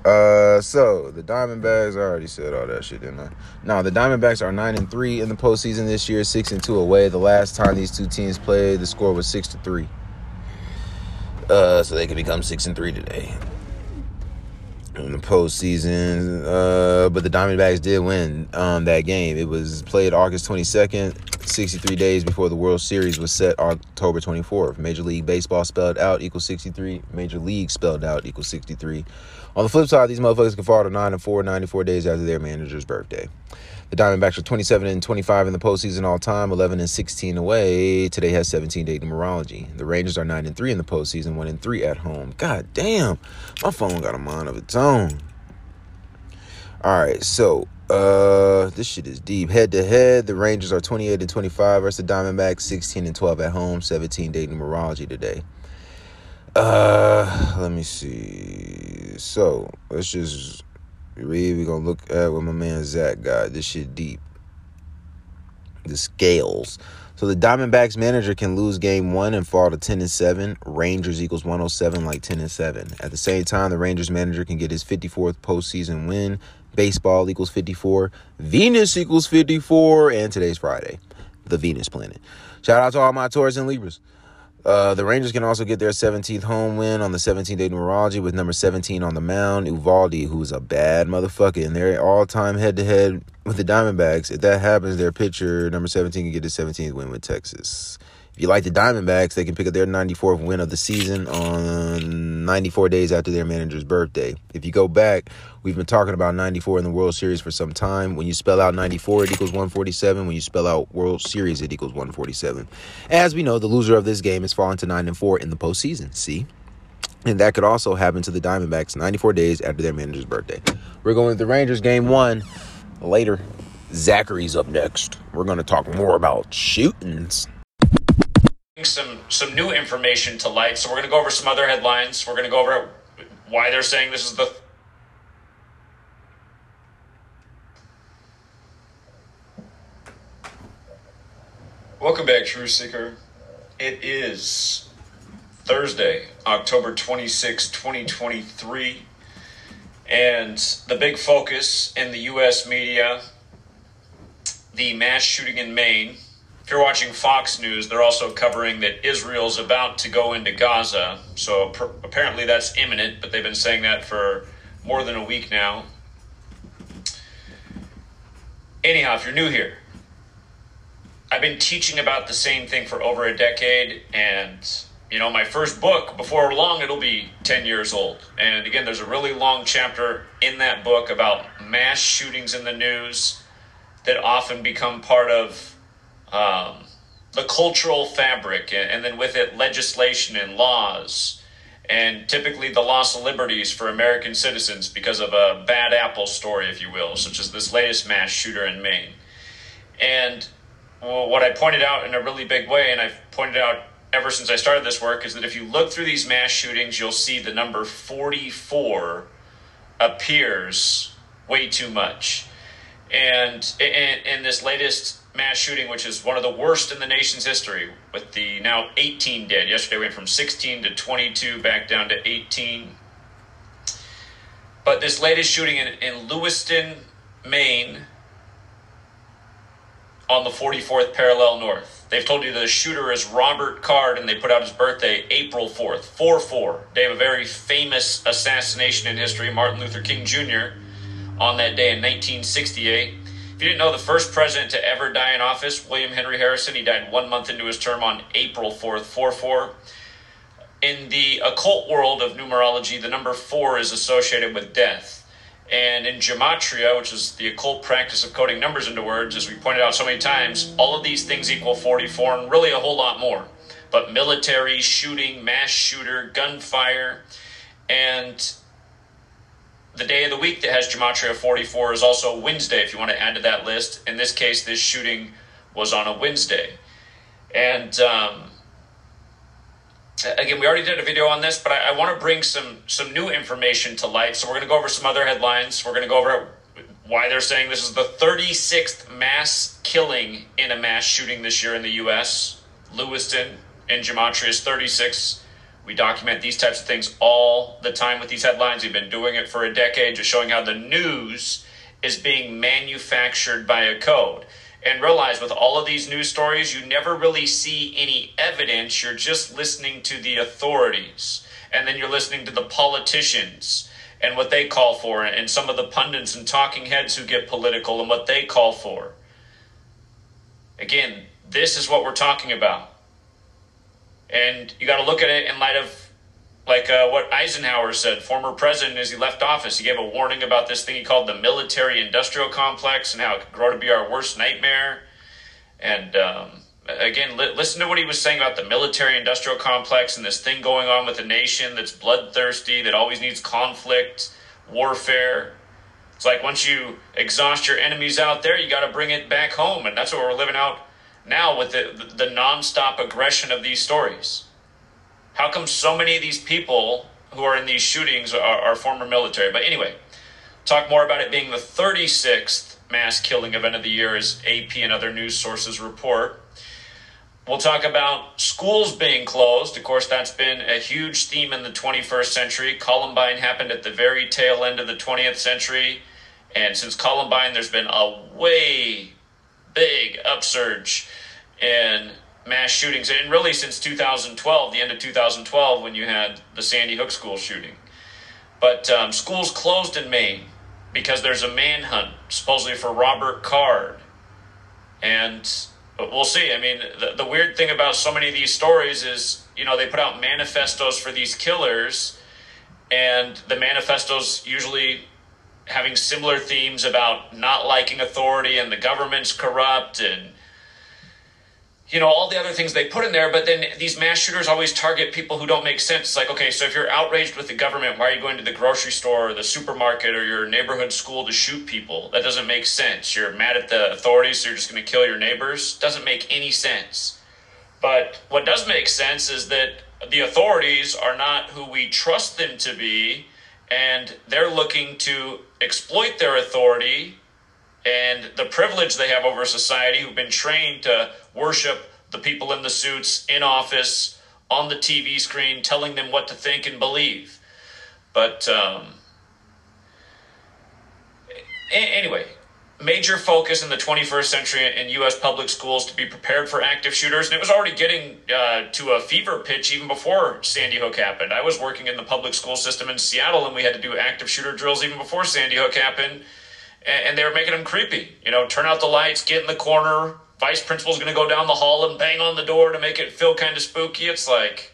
Uh, so the Diamondbacks. I already said all that shit, didn't I? No, the Diamondbacks are nine and three in the postseason this year, six and two away. The last time these two teams played, the score was six to three. Uh, so they can become six and three today in the postseason. Uh, but the Diamondbacks did win um, that game. It was played August 22nd, 63 days before the World Series was set October 24th. Major League Baseball spelled out equals 63. Major League spelled out equals 63. On the flip side, these motherfuckers can fall to 9 and 4, 94 days after their manager's birthday. The Diamondbacks are 27 and 25 in the postseason all time, 11 and 16 away. Today has 17 day numerology. The Rangers are 9 and 3 in the postseason, 1 and 3 at home. God damn, my phone got a mind of its own. All right, so uh, this shit is deep. Head to head, the Rangers are 28 and 25 versus the Diamondbacks, 16 and 12 at home, 17 day numerology today. Uh, let me see. So let's just read. We're gonna look at what my man Zach got. This shit deep. The scales. So the Diamondbacks manager can lose game one and fall to 10 and 7. Rangers equals 107 like 10 and 7. At the same time, the Rangers manager can get his 54th postseason win. Baseball equals 54. Venus equals 54. And today's Friday. The Venus planet. Shout out to all my Taurus and Libras. Uh, the Rangers can also get their 17th home win on the 17th day numerology with number 17 on the mound, Eovaldi, who's a bad motherfucker, and they're all-time head-to-head with the Diamondbacks. If that happens, their pitcher, number 17, can get his 17th win with Texas. If you like the Diamondbacks, they can pick up their 94th win of the season on 94 days after their manager's birthday. If you go back, we've been talking about 94 in the World Series for some time. When you spell out 94, it equals 147. When you spell out World Series, it equals 147. As we know, the loser of this game has fallen to 9 and 4 in the postseason. See? And that could also happen to the Diamondbacks 94 days after their manager's birthday. We're going to the Rangers game one later. Zachary's up next. We're going to talk more about shootings some some new information to light. So we're going to go over some other headlines. We're going to go over why they're saying this is the Welcome back, Truth Seeker. It is Thursday, October 26, 2023. And the big focus in the U.S. media the mass shooting in Maine if you're watching Fox News, they're also covering that Israel's about to go into Gaza. So pr- apparently that's imminent, but they've been saying that for more than a week now. Anyhow, if you're new here, I've been teaching about the same thing for over a decade, and you know, my first book, before long, it'll be 10 years old. And again, there's a really long chapter in that book about mass shootings in the news that often become part of um, the cultural fabric, and, then with it, legislation and laws, and typically the loss of liberties for American citizens because of a bad apple story, if you will, such as this latest mass shooter in Maine. And well, what I pointed out in a really big way, and I've pointed out ever since I started this work, is that if you look through these mass shootings, you'll see the number 44 appears way too much. And in this latest mass shooting, which is one of the worst in the nation's history, with the now 18 dead. Yesterday went from 16 to 22, back down to 18. But this latest shooting in, in Lewiston, Maine, on the 44th parallel north. They've told you the shooter is Robert Card, and they put out his birthday April 4th, 4 4. They have a very famous assassination in history, Martin Luther King Jr., on that day in 1968. If you didn't know, the first president to ever die in office, William Henry Harrison, he died one month into his term on April 4th, 4 4. In the occult world of numerology, the number four is associated with death. And in gematria, which is the occult practice of coding numbers into words, as we pointed out so many times, all of these things equal 44 and really a whole lot more. But military, shooting, mass shooter, gunfire, and the day of the week that has Gematria 44 is also Wednesday, if you want to add to that list. In this case, this shooting was on a Wednesday. And um, again, we already did a video on this, but I, I want to bring some, some new information to light. So we're going to go over some other headlines. We're going to go over why they're saying this is the 36th mass killing in a mass shooting this year in the U.S. Lewiston and Gematria is 36 We document these types of things all the time with these headlines. We've been doing it for a decade, just showing how the news is being manufactured by a code. And realize with all of these news stories, you never really see any evidence. You're just listening to the authorities. And then you're listening to the politicians and what they call for, and some of the pundits and talking heads who get political and what they call for. Again, this is what we're talking about. And you got to look at it in light of like uh, what Eisenhower said, former president, as he left office. He gave a warning about this thing he called the military industrial complex and how it could grow to be our worst nightmare. And um, again, li- listen to what he was saying about the military industrial complex and this thing going on with a nation that's bloodthirsty, that always needs conflict, warfare. It's like once you exhaust your enemies out there, you got to bring it back home. And that's what we're living out now with the, the, nonstop aggression of these stories. How come so many of these people who are in these shootings are, are former military? But anyway, talk more about it being the 36th mass killing event of the year, as AP and other news sources report. We'll talk about schools being closed. Of course, that's been a huge theme in the 21st century. Columbine happened at the very tail end of the 20th century. And since Columbine, there's been a way big upsurge in mass shootings, and really since 2012, the end of 2012, when you had the Sandy Hook school shooting. But um, schools closed in Maine because there's a manhunt, supposedly for Robert Card. And we'll see. I mean, the, the weird thing about so many of these stories is, you know, they put out manifestos for these killers, and the manifestos usually having similar themes about not liking authority and the government's corrupt and you know all the other things they put in there but then these mass shooters always target people who don't make sense. It's like okay so if you're outraged with the government why are you going to the grocery store or the supermarket or your neighborhood school to shoot people? That doesn't make sense. You're mad at the authorities so you're just going to kill your neighbors? Doesn't make any sense. But what does make sense is that the authorities are not who we trust them to be and they're looking to exploit their authority and the privilege they have over society who've been trained to worship the people in the suits in office on the TV screen telling them what to think and believe. But um, anyway, major focus in the 21st century in U.S. public schools to be prepared for active shooters. And it was already getting uh, to a fever pitch even before Sandy Hook happened. I was working in the public school system in Seattle, and we had to do active shooter drills even before Sandy Hook happened and they were making them creepy. You know, turn out the lights, get in the corner. Vice principal's going to go down the hall and bang on the door to make it feel kind of spooky. It's like,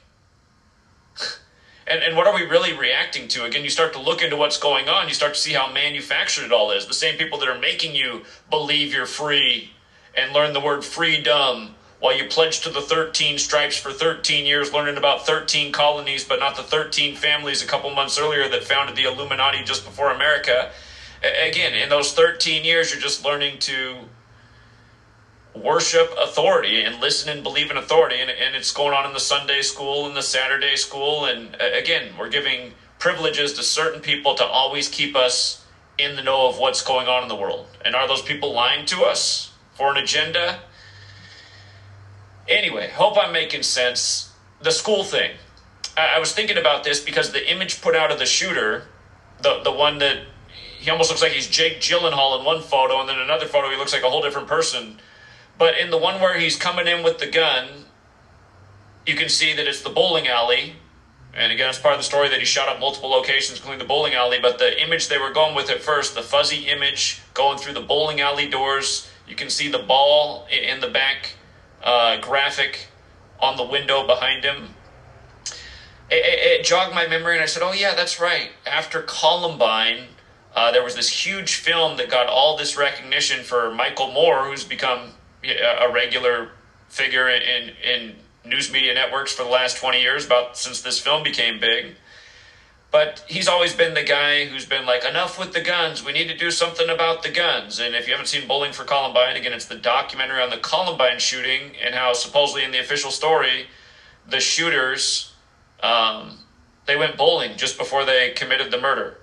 and and what are we really reacting to? Again, you start to look into what's going on. You start to see how manufactured it all is. The same people that are making you believe you're free and learn the word freedom while you pledge to the 13 stripes for 13 years, learning about 13 colonies, but not the 13 families a couple months earlier that founded the Illuminati just before America again, in those 13 years, you're just learning to worship authority and listen and believe in authority. And, and it's going on in the Sunday school and the Saturday school. And uh, again, we're giving privileges to certain people to always keep us in the know of what's going on in the world. And are those people lying to us for an agenda? Anyway, hope I'm making sense. The school thing. I, I was thinking about this because the image put out of the shooter, the, the one that he almost looks like he's Jake Gyllenhaal in one photo, and then another photo he looks like a whole different person. But in the one where he's coming in with the gun, you can see that it's the bowling alley. And again, it's part of the story that he shot up multiple locations, including the bowling alley. But the image they were going with at first, the fuzzy image going through the bowling alley doors, you can see the ball in the back uh, graphic on the window behind him. It, it, it jogged my memory, and I said, "Oh yeah, that's right." After Columbine, uh, there was this huge film that got all this recognition for Michael Moore, who's become a regular figure in, in news media networks for the last 20 years, about since this film became big. But he's always been the guy who's been like, enough with the guns. We need to do something about the guns. And if you haven't seen Bowling for Columbine, again, it's the documentary on the Columbine shooting and how supposedly in the official story, the shooters, um, they went bowling just before they committed the murder.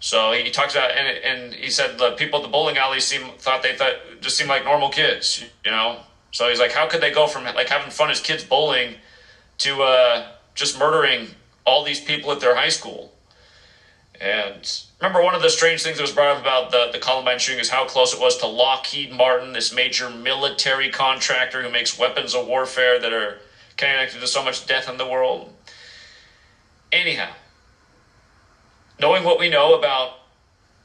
So he talks about, and, and he said the people at the bowling alley seem thought they thought just seemed like normal kids, you know. So he's like, how could they go from like having fun as kids bowling to uh, just murdering all these people at their high school. And remember, one of the strange things that was brought up about the, the Columbine shooting is how close it was to Lockheed Martin, this major military contractor who makes weapons of warfare that are connected to so much death in the world. Anyhow, knowing what we know about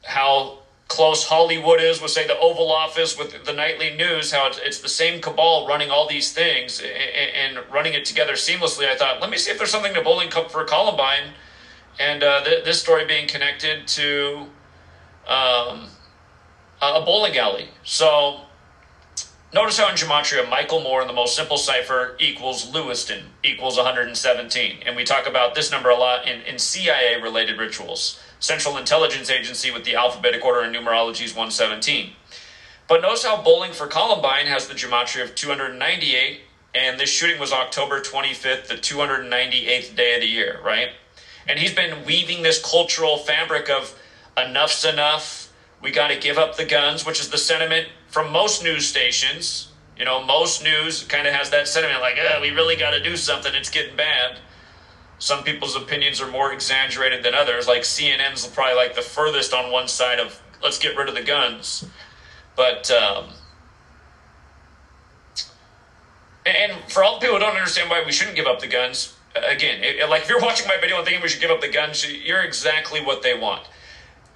how close Hollywood is with, say, the Oval Office, with the nightly news, how it's, it's the same cabal running all these things and, and, running it together seamlessly, I thought, let me see if there's something to Bowling Cup for Columbine and uh, th- this story being connected to um, a bowling alley. So notice how in Gematria, Michael Moore in the most simple cipher equals Lewiston equals 117. And we talk about this number a lot in, in CIA related rituals. Central Intelligence Agency with the alphabetic order and numerology is 117. But notice how bowling for Columbine has the gematria of 298, and this shooting was October 25th, the 298th day of the year, right? And he's been weaving this cultural fabric of enough's enough. We got to give up the guns, which is the sentiment from most news stations. You know, most news kind of has that sentiment like, oh, we really got to do something. It's getting bad. Some people's opinions are more exaggerated than others. Like CNN's probably like the furthest on one side of let's get rid of the guns. But, um, and for all the people who don't understand why we shouldn't give up the guns, again, it, like if you're watching my video and thinking we should give up the guns, you're exactly what they want.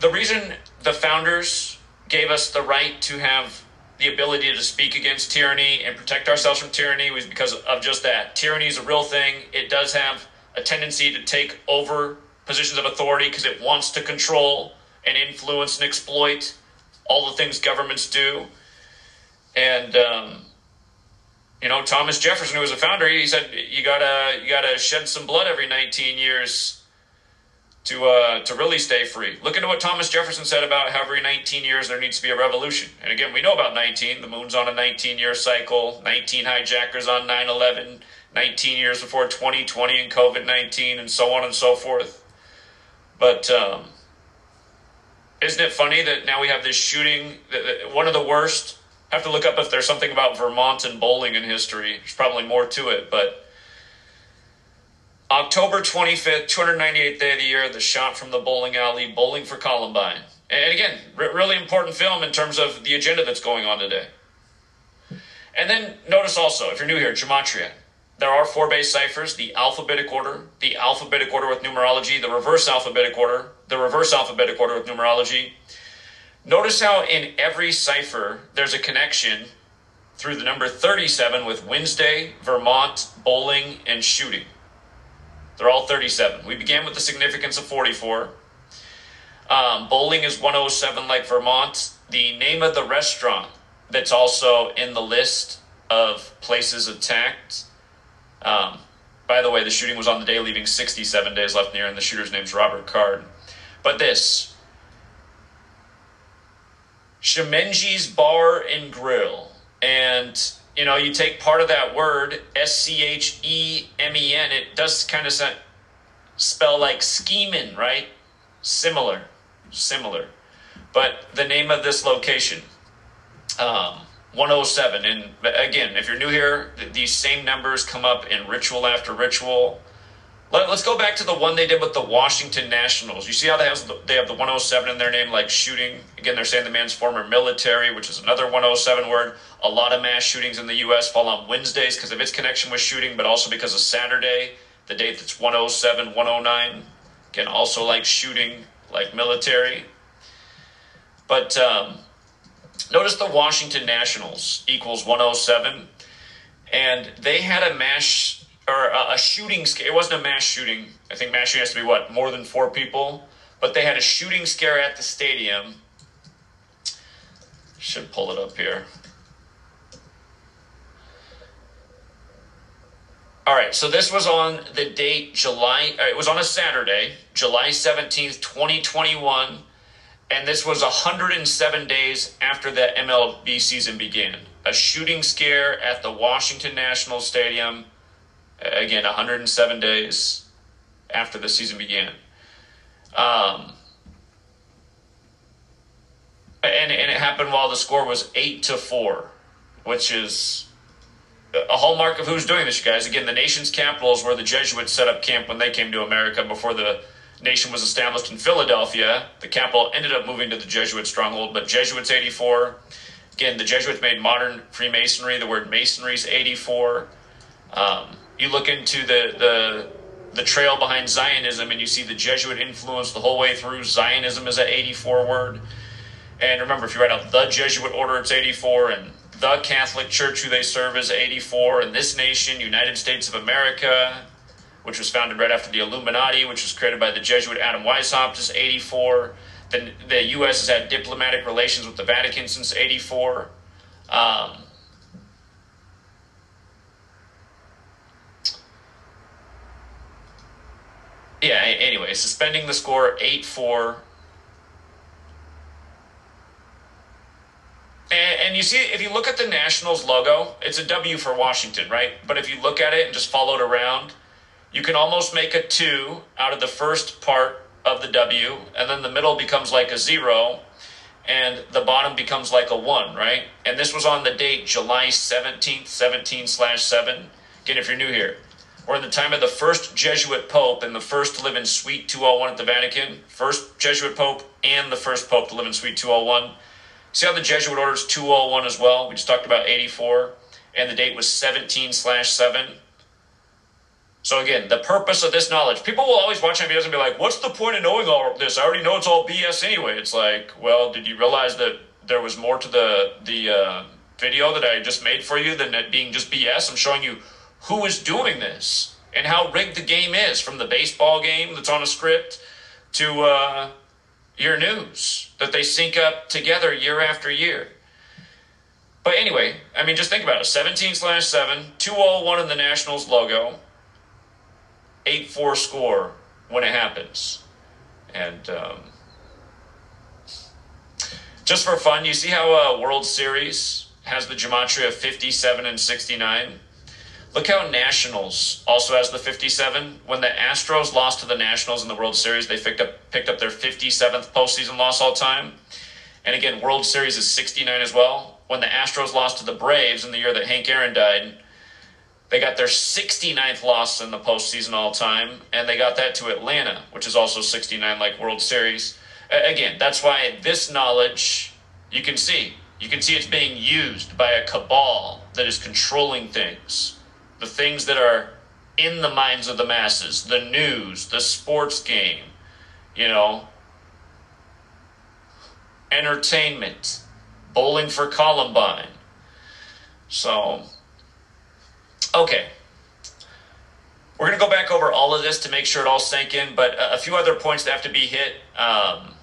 The reason the founders gave us the right to have the ability to speak against tyranny and protect ourselves from tyranny was because of just that. Tyranny is a real thing. It does have a tendency to take over positions of authority because it wants to control and influence and exploit all the things governments do. And um, you know, Thomas Jefferson, who was a founder, he said you gotta you gotta shed some blood every 19 years to uh, to really stay free. Look into what Thomas Jefferson said about how every 19 years there needs to be a revolution. And again, we know about 19. The moon's on a 19 year cycle. 19 hijackers on 9/11. 19 years before 2020 and COVID 19, and so on and so forth. But um, isn't it funny that now we have this shooting, one of the worst? I have to look up if there's something about Vermont and bowling in history. There's probably more to it, but October 25th, 298th day of the year, the shot from the bowling alley, Bowling for Columbine. And again, really important film in terms of the agenda that's going on today. And then notice also, if you're new here, Gematria. There are four base ciphers the alphabetic order, the alphabetic order with numerology, the reverse alphabetic order, the reverse alphabetic order with numerology. Notice how in every cipher there's a connection through the number 37 with Wednesday, Vermont, bowling, and shooting. They're all 37. We began with the significance of 44. Um, bowling is 107 like Vermont. The name of the restaurant that's also in the list of places attacked um, by the way, the shooting was on the day, leaving 67 days left year, and the shooter's name's Robert Card. But this Schemengee's Bar and Grill. And, you know, you take part of that word, S C H E M E N, it does kind of spell like scheming, right? Similar. Similar. But the name of this location, um, 107. And again, if you're new here, these same numbers come up in ritual after ritual. Let, us go back to the one they did with the Washington Nationals. You see how they have, the, they have the 107 in their name, like shooting. Again, they're saying the man's former military, which is another 107 word. A lot of mass shootings in the U.S. fall on Wednesdays because of its connection with shooting, but also because of Saturday, the date that's 107, 109. Again, also like shooting, like military. But um, Notice the Washington Nationals equals 107, and they had a mass or a, a shooting scare. It wasn't a mass shooting. I think mass shooting has to be what more than four people, but they had a shooting scare at the stadium. Should pull it up here. All right, so this was on the date July, uh, it was on a Saturday, July 17th, 2021 and this was 107 days after the MLB season began. A shooting scare at the Washington National Stadium, again, 107 days after the season began. Um, and, and it happened while the score was 8 to 4, which is a hallmark of who's doing this, you guys. Again, the nation's capital is where the Jesuits set up camp when they came to America before the nation was established in Philadelphia. The capital ended up moving to the Jesuit stronghold, but Jesuits 84. Again, the Jesuits made modern Freemasonry. The word masonry is 84. Um, you look into the, the the trail behind Zionism and you see the Jesuit influence the whole way through. Zionism is an 84 word. And remember, if you write out the Jesuit order, it's 84, and the Catholic Church, who they serve, is 84, and this nation, United States of America, which was founded right after the Illuminati, which was created by the Jesuit Adam Weishaupt, is 84. The, the U.S. has had diplomatic relations with the Vatican since 84. Um, yeah, anyway, suspending the score 8 4. And, and you see, if you look at the Nationals logo, it's a W for Washington, right? But if you look at it and just follow it around, you can almost make a 2 out of the first part of the W, and then the middle becomes like a 0, and the bottom becomes like a 1, right? And this was on the date July 17th, 17 slash 7. Again, if you're new here, or in the time of the first Jesuit Pope and the first to live in Suite 201 at the Vatican, first Jesuit Pope and the first Pope to live in Suite 201. See how the Jesuit order is 201 as well? We just talked about 84, and the date was 17 slash 7. So again, the purpose of this knowledge, people will always watch my videos and be like, what's the point of knowing all this? I already know it's all BS anyway. It's like, well, did you realize that there was more to the, the uh, video that I just made for you than it being just BS? I'm showing you who is doing this and how rigged the game is from the baseball game that's on a script to uh, your news that they sync up together year after year. But anyway, I mean, just think about it 17 slash 7, 201 in the Nationals logo, 8 4 score when it happens. And um, just for fun, you see how uh, World Series has the gematria of 57 and 69? Look how Nationals also has the 57. When the Astros lost to the Nationals in the World Series, they picked up picked up their 57th postseason loss all time. And again, World Series is 69 as well. When the Astros lost to the Braves in the year that Hank Aaron died, they got their 69th loss in the postseason all time, and they got that to Atlanta, which is also 69 like World Series. Again, that's why this knowledge you can see. You can see it's being used by a cabal that is controlling things the things that are in the minds of the masses, the news, the sports game, you know, entertainment, bowling for Columbine. So, okay. We're going to go back over all of this to make sure it all sank in, but a few other points that have to be hit. Um,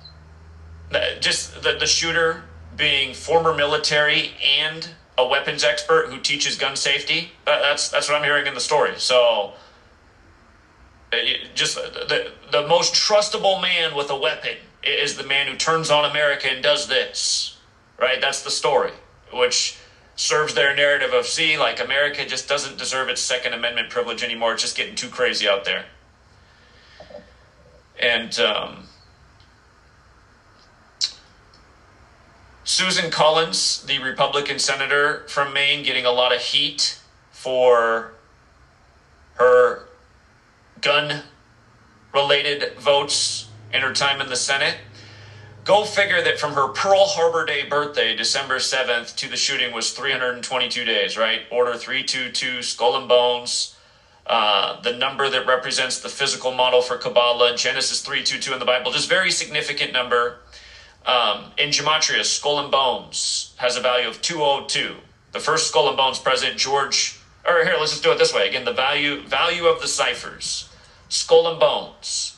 just the, the shooter being former military and a weapons expert who teaches gun safety. That, that's that's what I'm hearing in the story. So, uh, just the the most trustable man with a weapon is the man who turns on America and does this. Right? That's the story, which serves their narrative of see, like America just doesn't deserve its Second Amendment privilege anymore. It's just getting too crazy out there. And um, Susan Collins, the Republican senator from Maine, getting a lot of heat for her gun related votes in her time in the Senate. Go figure that from her Pearl Harbor Day birthday, December 7th, to the shooting was 322 days, right? Order 322, skull and bones. Uh, the number that represents the physical model for Kabbalah, Genesis 322 in the Bible, just very significant number. Um, in Gematria, skull and bones has a value of 202. The first skull and bones president, George, or here, let's just do it this way. Again, the value value of the ciphers. Skull and bones.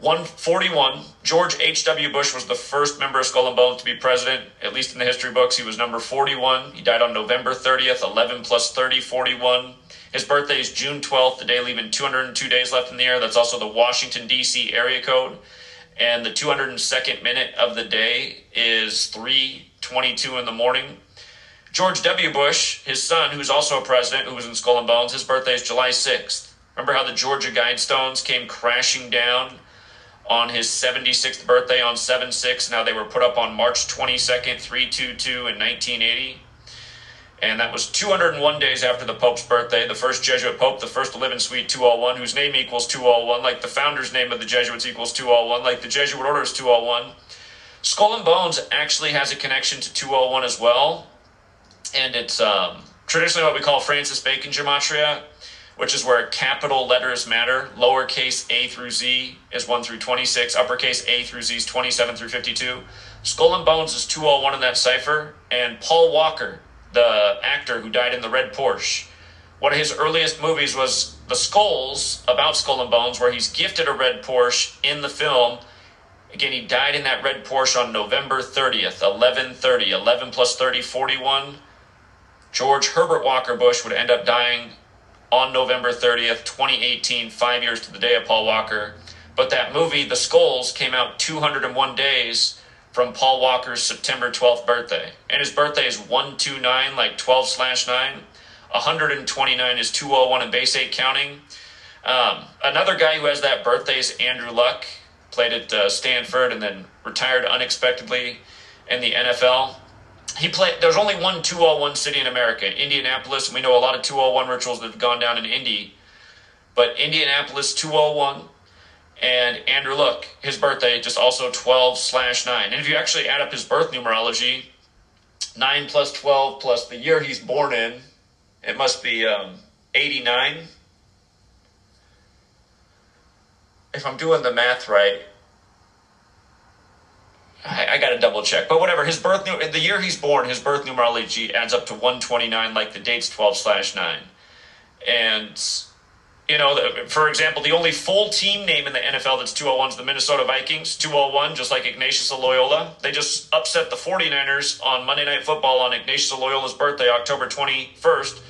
141. George H.W. Bush was the first member of Skull and Bones to be president, at least in the history books. He was number 41. He died on November 30th, 11 plus 30, 41. His birthday is June 12th, the day leaving 202 days left in the year. That's also the Washington, D.C. area code. And the 202nd minute of the day is 3.22 in the morning. George W. Bush, his son, who's also a president, who was in Skull and Bones, his birthday is July 6th. Remember how the Georgia Guidestones came crashing down on his 76th birthday on 7 6? Now they were put up on March 22nd, 322 in 1980. And that was 201 days after the Pope's birthday, the first Jesuit Pope, the first to live in Suite 201, whose name equals 201, like the founder's name of the Jesuits equals 201, like the Jesuit order is 201. Skull and Bones actually has a connection to 201 as well. And it's um, traditionally what we call Francis Bacon gematria, which is where capital letters matter. Lowercase a through z is 1 through 26, uppercase a through z is 27 through 52. Skull and Bones is 201 in that cipher, and Paul Walker, the actor who died in the red Porsche, one of his earliest movies was The Skulls, about Skull and Bones, where he's gifted a red Porsche in the film. Again, he died in that red Porsche on November 30th, 1130. 11 plus 30, 41. George Herbert Walker Bush would end up dying on November 30th, 2018, five years to the day of Paul Walker. But that movie, The Skulls, came out 201 days from Paul Walker's September 12th birthday. And his birthday is 129, like 12 slash 9. 129 is 201 in base 8 counting. Um, another guy who has that birthday is Andrew Luck. Played at uh, Stanford and then retired unexpectedly in the NFL. He played. There's only one 201 city in America, Indianapolis, we know a lot of 201 rituals that have gone down in Indy. But Indianapolis 201 and Andrew Luck, his birthday just also 12 slash 9. And if you actually add up his birth numerology, 9 plus 12 plus the year he's born in, it must be um, 89. If I'm doing the math right, I, I got to double check. But whatever, his birth, the year he's born, his birth numerology adds up to 129, like the date's 12 slash 9. And you know, for example, the only full team name in the NFL that's 201 is the Minnesota Vikings, 201, just like Ignatius Loyola. They just upset the 49ers on Monday Night Football on Ignatius Loyola's birthday, October 21st,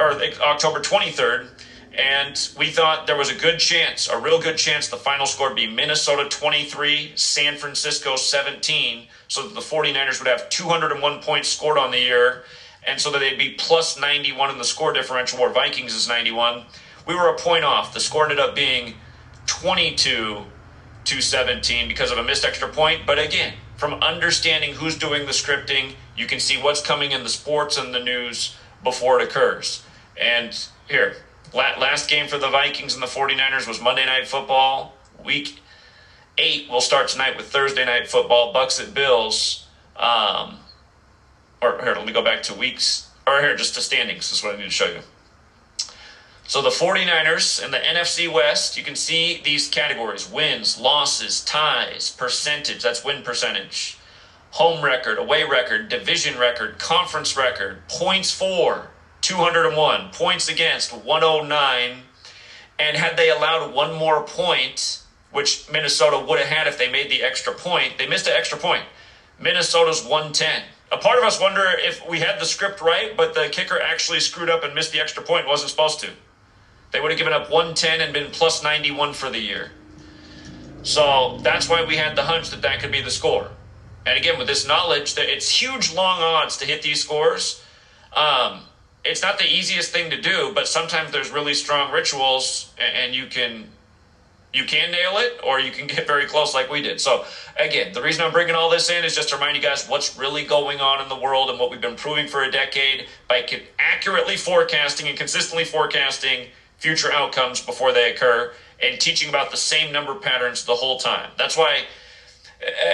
or eh, October 23rd. And we thought there was a good chance, a real good chance, the final score would be Minnesota 23, San Francisco 17, so that the 49ers would have 201 points scored on the year, and so that they'd be plus 91 in the score differential, where Vikings is 91 we were a point off. The score ended up being 22 to 17 because of a missed extra point. But again, from understanding who's doing the scripting, you can see what's coming in the sports and the news before it occurs. And here, last game for the Vikings and the 49ers was Monday Night Football. Week eight will start tonight with Thursday Night Football, Bucks at Bills. Um, or here, let me go back to weeks. Or here, just the standings. This is what I need to show you. So the 49ers in the NFC West, you can see these categories wins, losses, ties, percentage, that's win percentage, home record, away record, division record, conference record, points for 201, points against 109. And had they allowed one more point, which Minnesota would have had if they made the extra point, they missed an extra point. Minnesota's 110. A part of us wonder if we had the script right, but the kicker actually screwed up and missed the extra point, wasn't supposed to. They would have given up 110 and been plus 91 for the year. So that's why we had the hunch that that could be the score. And again, with this knowledge that it's huge long odds to hit these scores, um, it's not the easiest thing to do, but sometimes there's really strong rituals and you can you can nail it or you can [LAUGHS] get very close like we did. So again, the reason I'm bringing all this in is just to remind you guys what's really going on in the world and what we've been proving for a decade by accurately forecasting and consistently forecasting future outcomes before they occur and teaching about the same number patterns the whole time. That's why,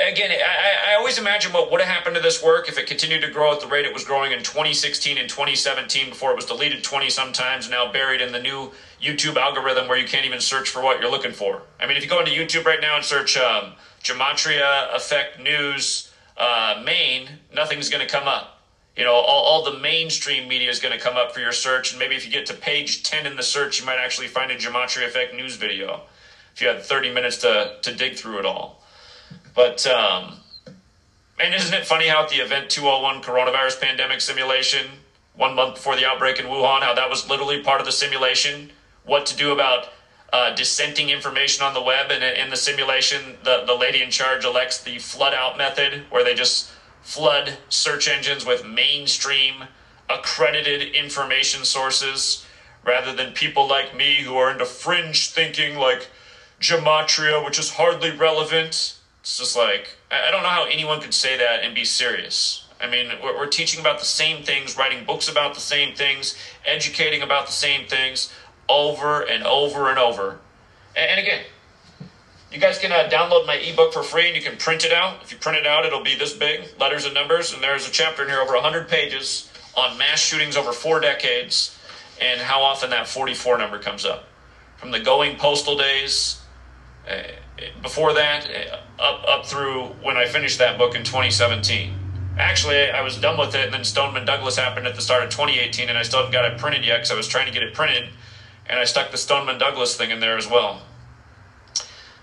again, I, I always imagine what would have happened to this work if it continued to grow at the rate it was growing in 2016 and 2017 before it was deleted 20 sometimes, now buried in the new YouTube algorithm where you can't even search for what you're looking for. I mean, if you go into YouTube right now and search um, Gematria Effect News uh, Maine, nothing's going to come up you know, all, all the mainstream media is going to come up for your search. And maybe if you get to page 10 in the search, you might actually find a Gematria Effect news video if you had 30 minutes to, to dig through it all. But, um, and isn't it funny how at the Event 201 coronavirus pandemic simulation, one month before the outbreak in Wuhan, how that was literally part of the simulation? What to do about uh, dissenting information on the web. And in the simulation, the, the lady in charge elects the flood out method, where they just flood search engines with mainstream accredited information sources rather than people like me who are into fringe thinking like gematria, which is hardly relevant. It's just like, I don't know how anyone could say that and be serious. I mean, we're, teaching about the same things, writing books about the same things, educating about the same things over and over and over. And again, you guys can uh, download my ebook for free and you can print it out. If you print it out, it'll be this big, letters and numbers. And there's a chapter in here over 100 pages on mass shootings over four decades and how often that 44 number comes up. From the going postal days, uh, before that, uh, up, up through when I finished that book in 2017. Actually, I was done with it, and then Stoneman Douglas happened at the start of 2018, and I still haven't got it printed yet because I was trying to get it printed, and I stuck the Stoneman Douglas thing in there as well.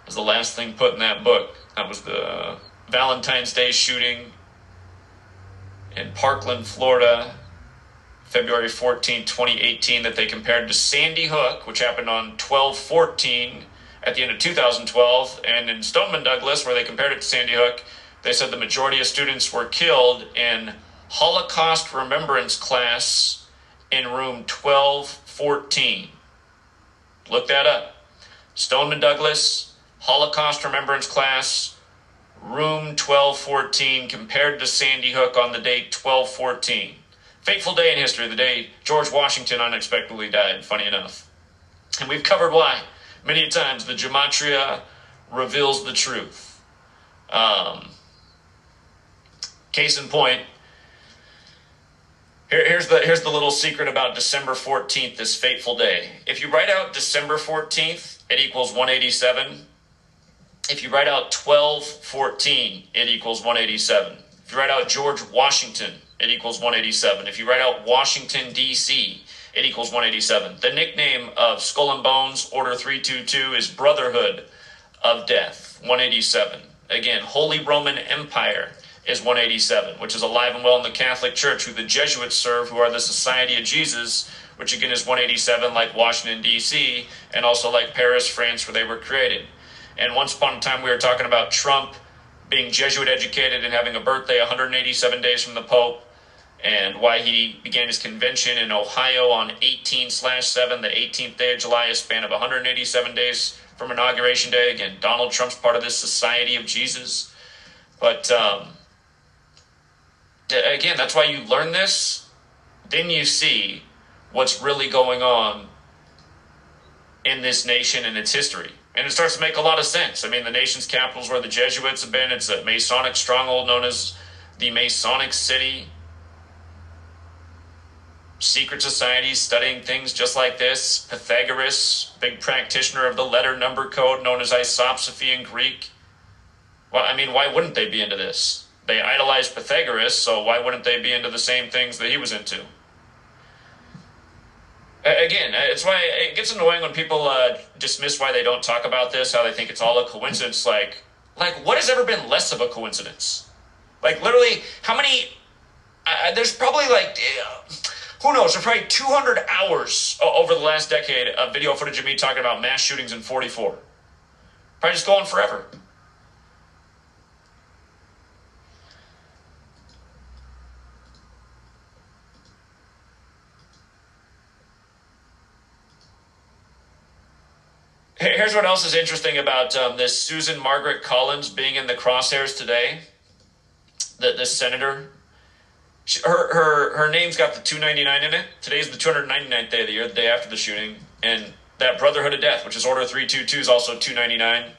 Was the last thing put in that book. That was the Valentine's Day shooting in Parkland, Florida, February 14, 2018, that they compared to Sandy Hook, which happened on 12 14 at the end of 2012. And in Stoneman Douglas, where they compared it to Sandy Hook, they said the majority of students were killed in Holocaust Remembrance class in room 1214. Look that up. Stoneman Douglas, Holocaust Remembrance class, room 1214, compared to Sandy Hook on the date 1214. Fateful day in history, the day George Washington unexpectedly died, funny enough. And we've covered why many times. The Gematria reveals the truth. Um, case in point, here, here's the here's the little secret about December 14th, this fateful day. If you write out December 14th, it equals 187. If you write out 1214, it equals 187. If you write out George Washington, it equals 187. If you write out Washington, D.C., it equals 187. The nickname of Skull and Bones, Order 322, is Brotherhood of Death, 187. Again, Holy Roman Empire is 187, which is alive and well in the Catholic Church, who the Jesuits serve, who are the Society of Jesus, which again is 187, like Washington, D.C., and also like Paris, France, where they were created. And once upon a time, we were talking about Trump being Jesuit educated and having a birthday 187 days from the Pope and why he began his convention in Ohio on 18 slash 7, the 18th day of July, a span of 187 days from inauguration day. Again, Donald Trump's part of this Society of Jesus. But um, again, that's why you learn this. Then you see what's really going on in this nation and its history. And it starts to make a lot of sense. I mean, the nation's capital is where the Jesuits have been. It's a Masonic stronghold known as the Masonic City secret societies studying things just like this. Pythagoras, big practitioner of the letter number code known as isopsephy in Greek. Well, I mean, why wouldn't they be into this? They idolized Pythagoras, so why wouldn't they be into the same things that he was into? Again, it's why it gets annoying when people uh, dismiss why they don't talk about this, how they think it's all a coincidence. Like, like what has ever been less of a coincidence? Like, literally, how many? Uh, there's probably like. Uh, who knows? There's probably 200 hours over the last decade of video footage of me talking about mass shootings in 44. Probably just going forever. Here's what else is interesting about um, this Susan Margaret Collins being in the crosshairs today. The, this senator she, her her her name's got the 299 in it. Today's the 299th day of the year, the day after the shooting, and that Brotherhood of Death, which is Order 322, is also 299.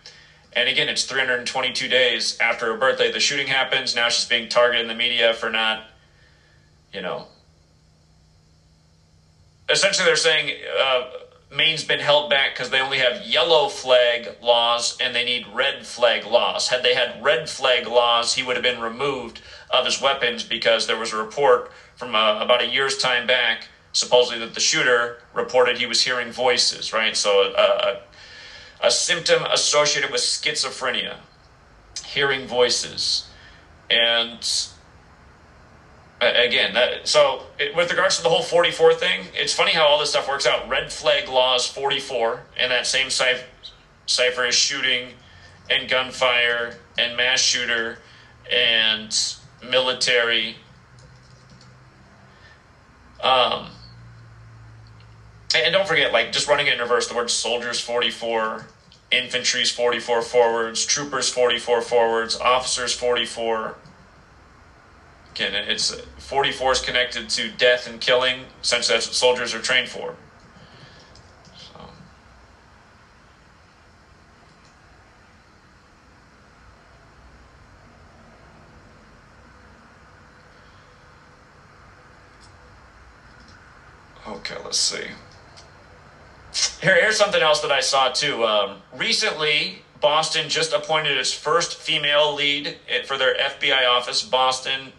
And again, it's 322 days after her birthday. The shooting happens. Now she's being targeted in the media for not, you know. Essentially, they're saying uh, Maine's been held back because they only have yellow flag laws and they need red flag laws. Had they had red flag laws, he would have been removed of his weapons because there was a report from uh, about a year's time back, supposedly that the shooter reported he was hearing voices, right? So uh, a symptom associated with schizophrenia, hearing voices. And again, that, so it, with regards to the whole 44 thing, it's funny how all this stuff works out. Red flag laws 44, and that same cipher, is shooting and gunfire and mass shooter and military. Um, and don't forget, like, just running it in reverse, the word soldiers 44, infantry's 44 forwards, troopers 44 forwards, officers 44 Again, it's 44 is connected to death and killing. Essentially, that's what soldiers are trained for. Okay, let's see. Here, here's something else that I saw too. Um, recently, Boston just appointed its first female lead for their FBI office. Boston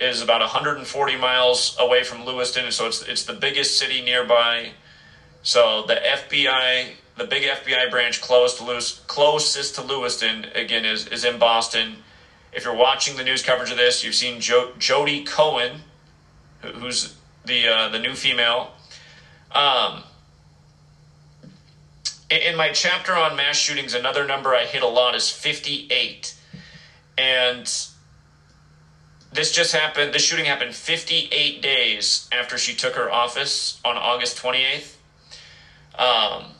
is about 140 miles away from Lewiston, so it's it's the biggest city nearby. So the FBI, the big FBI branch closest to Lewis, closest to Lewiston, again is is in Boston. If you're watching the news coverage of this, you've seen jo- Jodi Cohen, who, who's the uh, the new female. Um, in, in my chapter on mass shootings, another number I hit a lot is 58, and this just happened. This shooting happened 58 days after she took her office on August 28th. Um,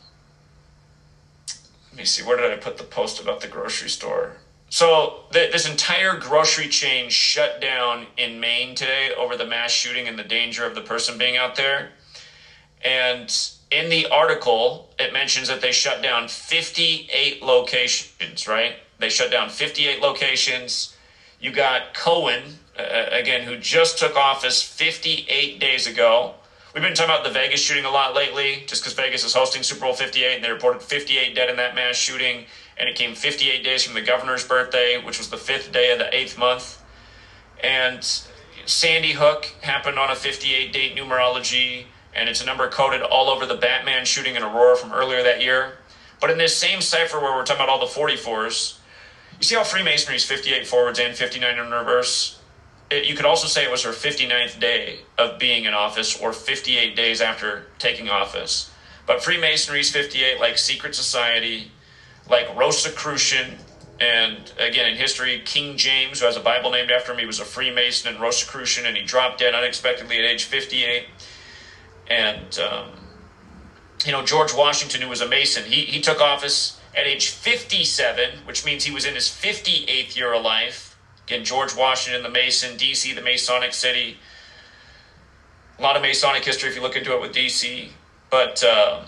let me see. Where did I put the post about the grocery store? So th- this entire grocery chain shut down in Maine today over the mass shooting and the danger of the person being out there. And in the article, it mentions that they shut down 58 locations, right? They shut down 58 locations. You got Cohen, uh, again, who just took office 58 days ago. We've been talking about the Vegas shooting a lot lately, just because Vegas is hosting Super Bowl 58, and they reported 58 dead in that mass shooting, and it came 58 days from the governor's birthday, which was the fifth day of the eighth month. And Sandy Hook happened on a 58 date numerology and it's a number coded all over the Batman shooting in Aurora from earlier that year. But in this same cipher where we're talking about all the 44s, you see how Freemasonry is 58 forwards and 59 in reverse? It, you could also say it was her 59th day of being in office or 58 days after taking office. But Freemasonry is 58, like secret society, like Rosicrucian, and again in history, King James, who has a Bible named after him, he was a Freemason and Rosicrucian, and he dropped dead unexpectedly at age 58 and um, you know George Washington, who was a Mason, he he took office at age 57, which means he was in his 58th year of life. Again, George Washington, the Mason, DC, the Masonic city. A lot of Masonic history if you look into it with DC, but. Um,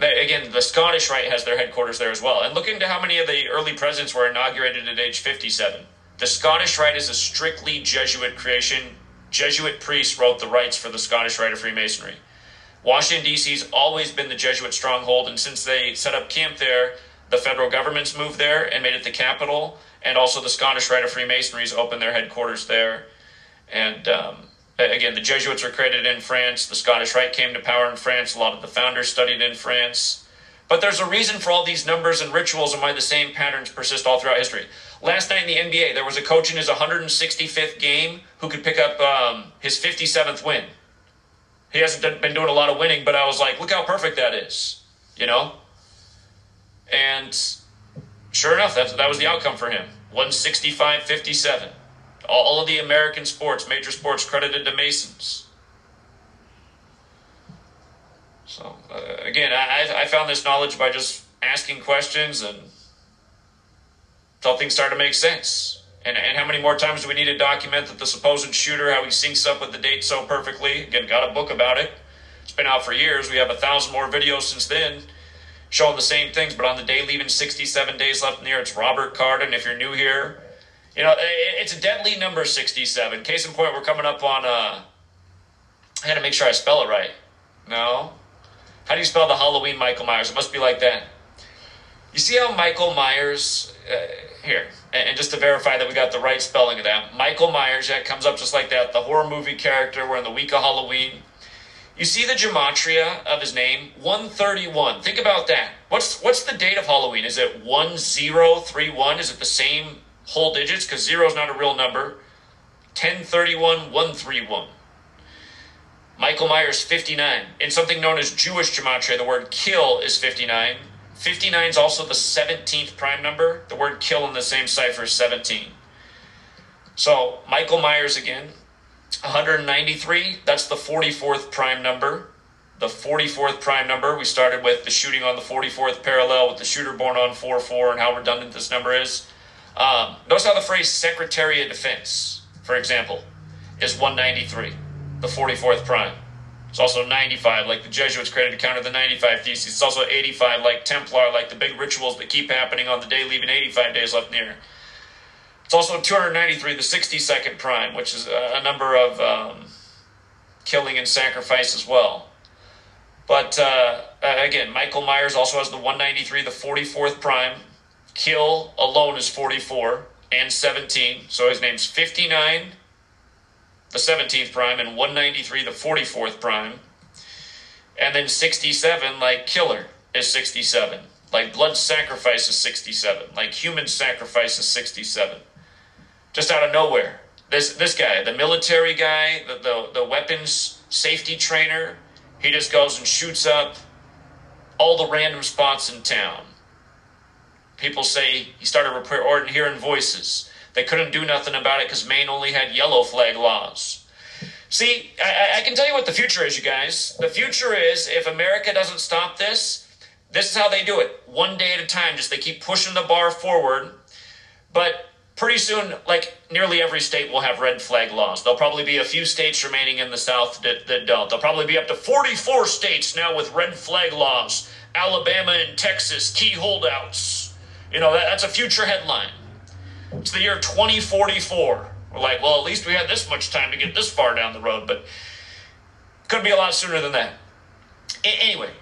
again, the Scottish Rite has their headquarters there as well. And look into how many of the early presidents were inaugurated at age 57. The Scottish Rite is a strictly Jesuit creation. Jesuit priests wrote the rites for the Scottish Rite of Freemasonry. Washington, D.C. has always been the Jesuit stronghold, and since they set up camp there, the federal government's moved there and made it the capital, and also the Scottish Rite of Freemasonry's opened their headquarters there. And um, again, the Jesuits were created in France. The Scottish Rite came to power in France. A lot of the founders studied in France. But there's a reason for all these numbers and rituals and why the same patterns persist all throughout history. Last night in the NBA, there was a coach in his 165th game who could pick up um, his 57th win. He hasn't been doing a lot of winning, but I was like, look how perfect that is, you know? And sure enough, that, that was the outcome for him 165 57. All of the American sports, major sports, credited to Masons. So, uh, again, I, I found this knowledge by just asking questions and until things started to make sense. And, and how many more times do we need to document that the supposed shooter, how he syncs up with the date so perfectly? Again, got a book about it. It's been out for years. We have a thousand more videos since then showing the same things, but on the day leaving 67 days left in the year, it's Robert Cardin. If you're new here, you know, it's a deadly number 67. Case in point, we're coming up on, uh, I had to make sure I spell it right. No? How do you spell the Halloween Michael Myers? It must be like that. You see how Michael Myers, uh, here, and just to verify that we got the right spelling of that, Michael Myers, that comes up just like that, the horror movie character. We're in the week of Halloween. You see the gematria of his name, 131. Think about that. What's what's the date of Halloween? Is it 1031? Is it the same whole digits? Because zero is not a real number. 1031, 131. Michael Myers, 59. In something known as Jewish gematria, the word kill is 59. 59 is also the 17th prime number. The word kill in the same cipher is 17. So Michael Myers again, 193, that's the 44th prime number. The 44th prime number, we started with the shooting on the 44th parallel with the shooter born on 4 4 and how redundant this number is. Um, notice how the phrase Secretary of Defense, for example, is 193, the 44th prime. It's also 95, like the Jesuits created to counter the 95 thesis. It's also 85, like Templar, like the big rituals that keep happening on the day leaving 85 days left year. It's also 293, the 62nd prime, which is a, number of um, killing and sacrifice as well. But uh, again, Michael Myers also has the 193, the 44th prime. Kill alone is 44 and 17. So his name's 59, the 17th prime, and 193, the 44th prime. And then 67, like Killer, is 67. Like Blood Sacrifice is 67. Like Human Sacrifice is 67. Just out of nowhere. This this guy, the military guy, the, the, the weapons safety trainer, he just goes and shoots up all the random spots in town. People say he started reporting hearing voices. They couldn't do nothing about it because Maine only had yellow flag laws. See, I, I can tell you what the future is, you guys. The future is if America doesn't stop this, this is how they do it. One day at a time, just they keep pushing the bar forward. But pretty soon, like nearly every state will have red flag laws. There'll probably be a few states remaining in the South that, that don't. There'll probably be up to 44 states now with red flag laws. Alabama and Texas, key holdouts. You know, that, that's a future headline. It's the year 2044. We're like, well, at least we had this much time to get this far down the road, but could be a lot sooner than that. A- anyway,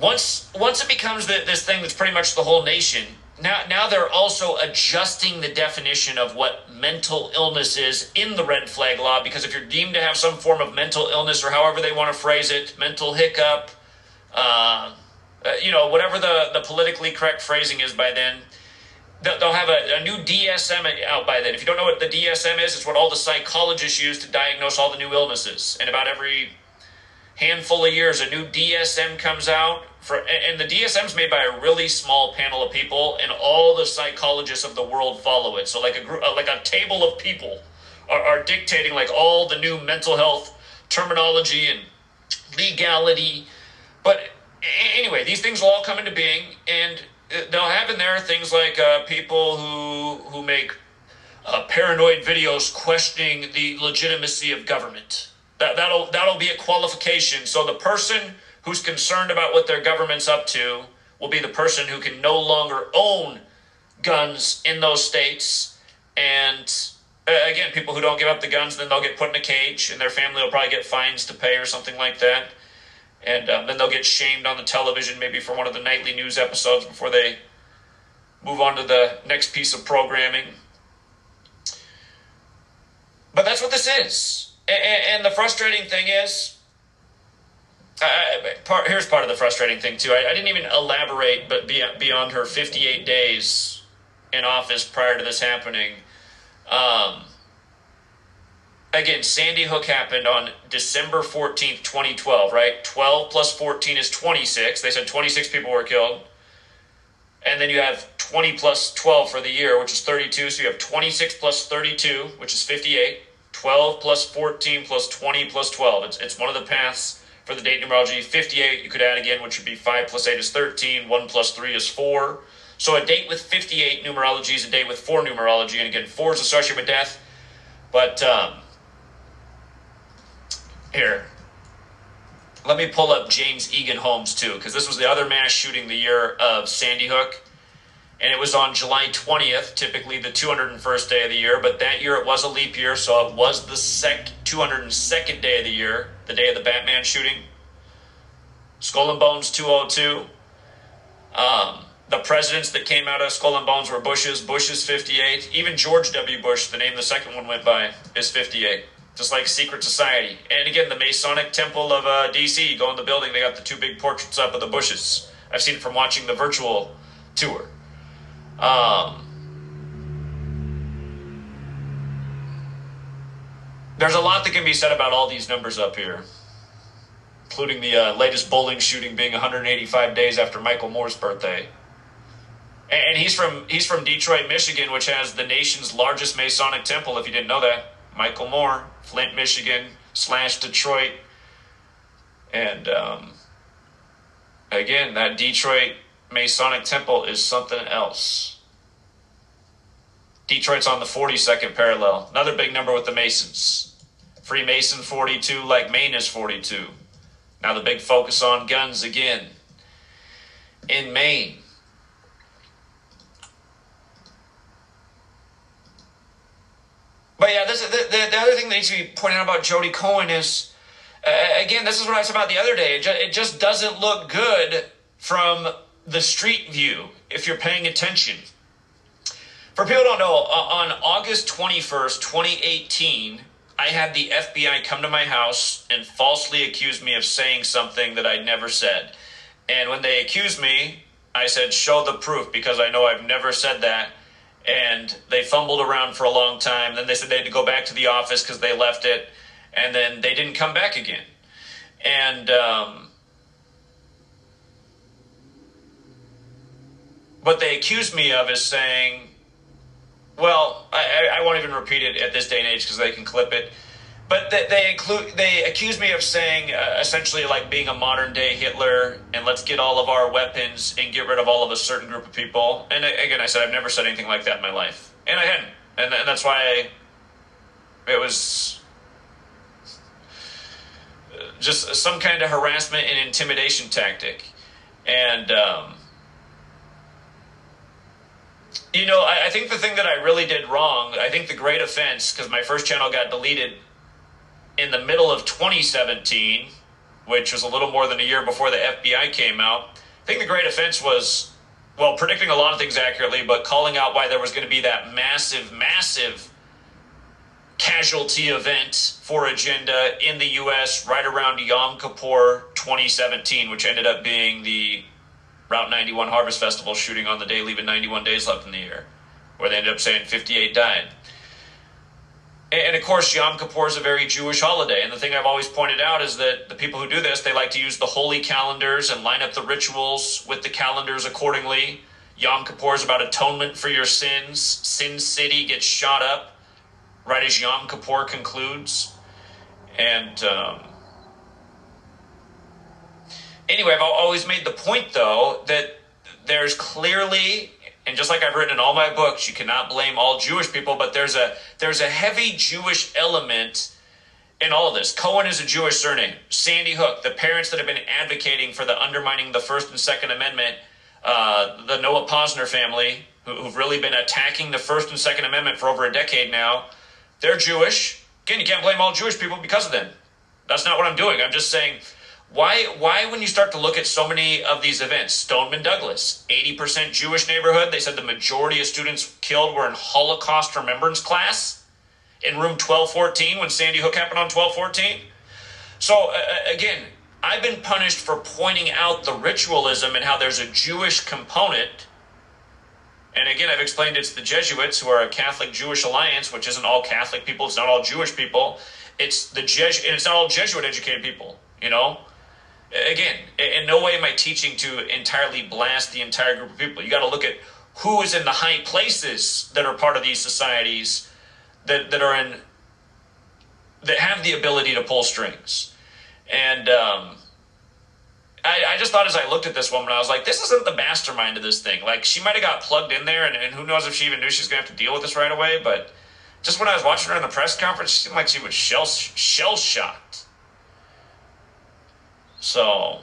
once once it becomes the, this thing that's pretty much the whole nation, now now they're also adjusting the definition of what mental illness is in the red flag law because if you're deemed to have some form of mental illness or however they want to phrase it, mental hiccup, uh, uh, you know, whatever the, the politically correct phrasing is by then, they'll, have a, a new DSM out by then. If you don't know what the DSM is, it's what all the psychologists use to diagnose all the new illnesses. And about every handful of years, a new DSM comes out. For, and the DSM is made by a really small panel of people, and all the psychologists of the world follow it. So, like a group, uh, like a table of people are, are dictating like all the new mental health terminology and legality. But anyway, these things will all come into being, and they'll have in there things like uh, people who who make uh, paranoid videos questioning the legitimacy of government. That that'll that'll be a qualification. So the person who's concerned about what their government's up to will be the person who can no longer own guns in those states. And uh, again, people who don't give up the guns, then they'll get put in a cage, and their family will probably get fines to pay or something like that. And um, then they'll get shamed on the television maybe for one of the nightly news episodes before they move on to the next piece of programming. But that's what this is. And, and the frustrating thing is I, part, here's part of the frustrating thing too I, I didn't even elaborate but beyond her 58 days in office prior to this happening um, again, Sandy Hook happened on December 14th, 2012, right? 12 plus 14 is 26. They said 26 people were killed. And then you have 20 plus 12 for the year, which is 32. So you have 26 plus 32, which is 58. 12 plus 14 plus 20 plus 12. It's, it's one of the paths for the date numerology. 58 you could add again, which would be 5 plus 8 is 13. 1 plus 3 is 4. So a date with 58 numerology is a date with 4 numerology. And again, 4 is associated with death. But um, here, let me pull up James Eagan Holmes too, because this was the other mass shooting the year of Sandy Hook. And it was on July 20th, typically the 201st day of the year, but that year it was a leap year, so it was the sec- 202nd day of the year, the day of the Batman shooting. Skull and Bones 202. Um, the presidents that came out of Skull and Bones were Bush's. Bush is 58. Even George W. Bush, the name the second one went by, is 58 just like Secret Society. And again, the Masonic Temple of uh, DC, go in the building, they got the two big portraits up of the Bushes. I've seen it from watching the virtual tour. Um, there's a lot that can be said about all these numbers up here, including the uh, latest bowling shooting being 185 days after Michael Moore's birthday. And he's from he's from Detroit, Michigan, which has the nation's largest Masonic temple. If you didn't know that. Michael Moore, Flint, Michigan, slash Detroit. And um, again, that Detroit Masonic Temple is something else. Detroit's on the 42nd parallel. Another big number with the Masons. Freemason 42, like Maine is 42. Now the big focus on guns again. In Maine, But yeah, this, the, the, the other thing that needs to be pointed out about Jodi Cohen is, uh, again, this is what I said about the other day. It, ju- it just doesn't look good from the street view if you're paying attention. For people don't know, uh, on August 21st, 2018, I had the FBI come to my house and falsely accuse me of saying something that I'd never said. And when they accused me, I said, show the proof because I know I've never said that and they fumbled around for a long time. Then they said they had to go back to the office because they left it, and then they didn't come back again. And um, what they accused me of is saying, well, I, I won't even repeat it at this day and age because they can clip it. But they, they include they accuse me of saying uh, essentially like being a modern day Hitler and let's get all of our weapons and get rid of all of a certain group of people. And again, I said I've never said anything like that in my life, and I hadn't, and, and that's why I, it was just some kind of harassment and intimidation tactic, and. Um, you know, I, I think the thing that I really did wrong, I think the great offense, because my first channel got deleted in the middle of 2017, which was a little more than a year before the FBI came out. I think the great offense was, well, predicting a lot of things accurately, but calling out why there was going to be that massive, massive casualty event for Agenda in the U.S. right around Yom Kippur 2017, which ended up being the Route 91 Harvest Festival shooting on the day, leaving 91 days left in the year, where they ended up saying 58 died. And of course, Yom Kippur is a very Jewish holiday. And the thing I've always pointed out is that the people who do this, they like to use the holy calendars and line up the rituals with the calendars accordingly. Yom Kippur is about atonement for your sins. Sin City gets shot up right as Yom Kippur concludes. And um, anyway, I've always made the point, though, that there's clearly, and just like I've written in all my books, you cannot blame all Jewish people, but there's a there's a heavy Jewish element in all of this. Cohen is a Jewish surname. Sandy Hook, the parents that have been advocating for the undermining the First and Second Amendment, uh, the Noah Pozner family, who, who've really been attacking the First and Second Amendment for over a decade now, they're Jewish. Again, you can't blame all Jewish people because of them. That's not what I'm doing. I'm just saying, why, why when you start to look at so many of these events, Stoneman Douglas, 80% Jewish neighborhood, they said the majority of students killed were in Holocaust remembrance class in room 1214 when Sandy Hook happened on 1214. So, uh, again, I've been punished for pointing out the ritualism and how there's a Jewish component. And again, I've explained it's the Jesuits who are a Catholic Jewish alliance, which isn't all Catholic people, it's not all Jewish people. It's the Jes- and it's not all Jesuit educated people, you know? Again, in no way am I teaching to entirely blast the entire group of people. You got to look at who is in the high places that are part of these societies that, that are in that have the ability to pull strings. And um, I, I just thought as I looked at this woman, I was like, this isn't the mastermind of this thing. Like, she might have got plugged in there, and, and who knows if she even knew she was going to have to deal with this right away. But just when I was watching her in the press conference, she seemed like she was shell, shell shocked. So,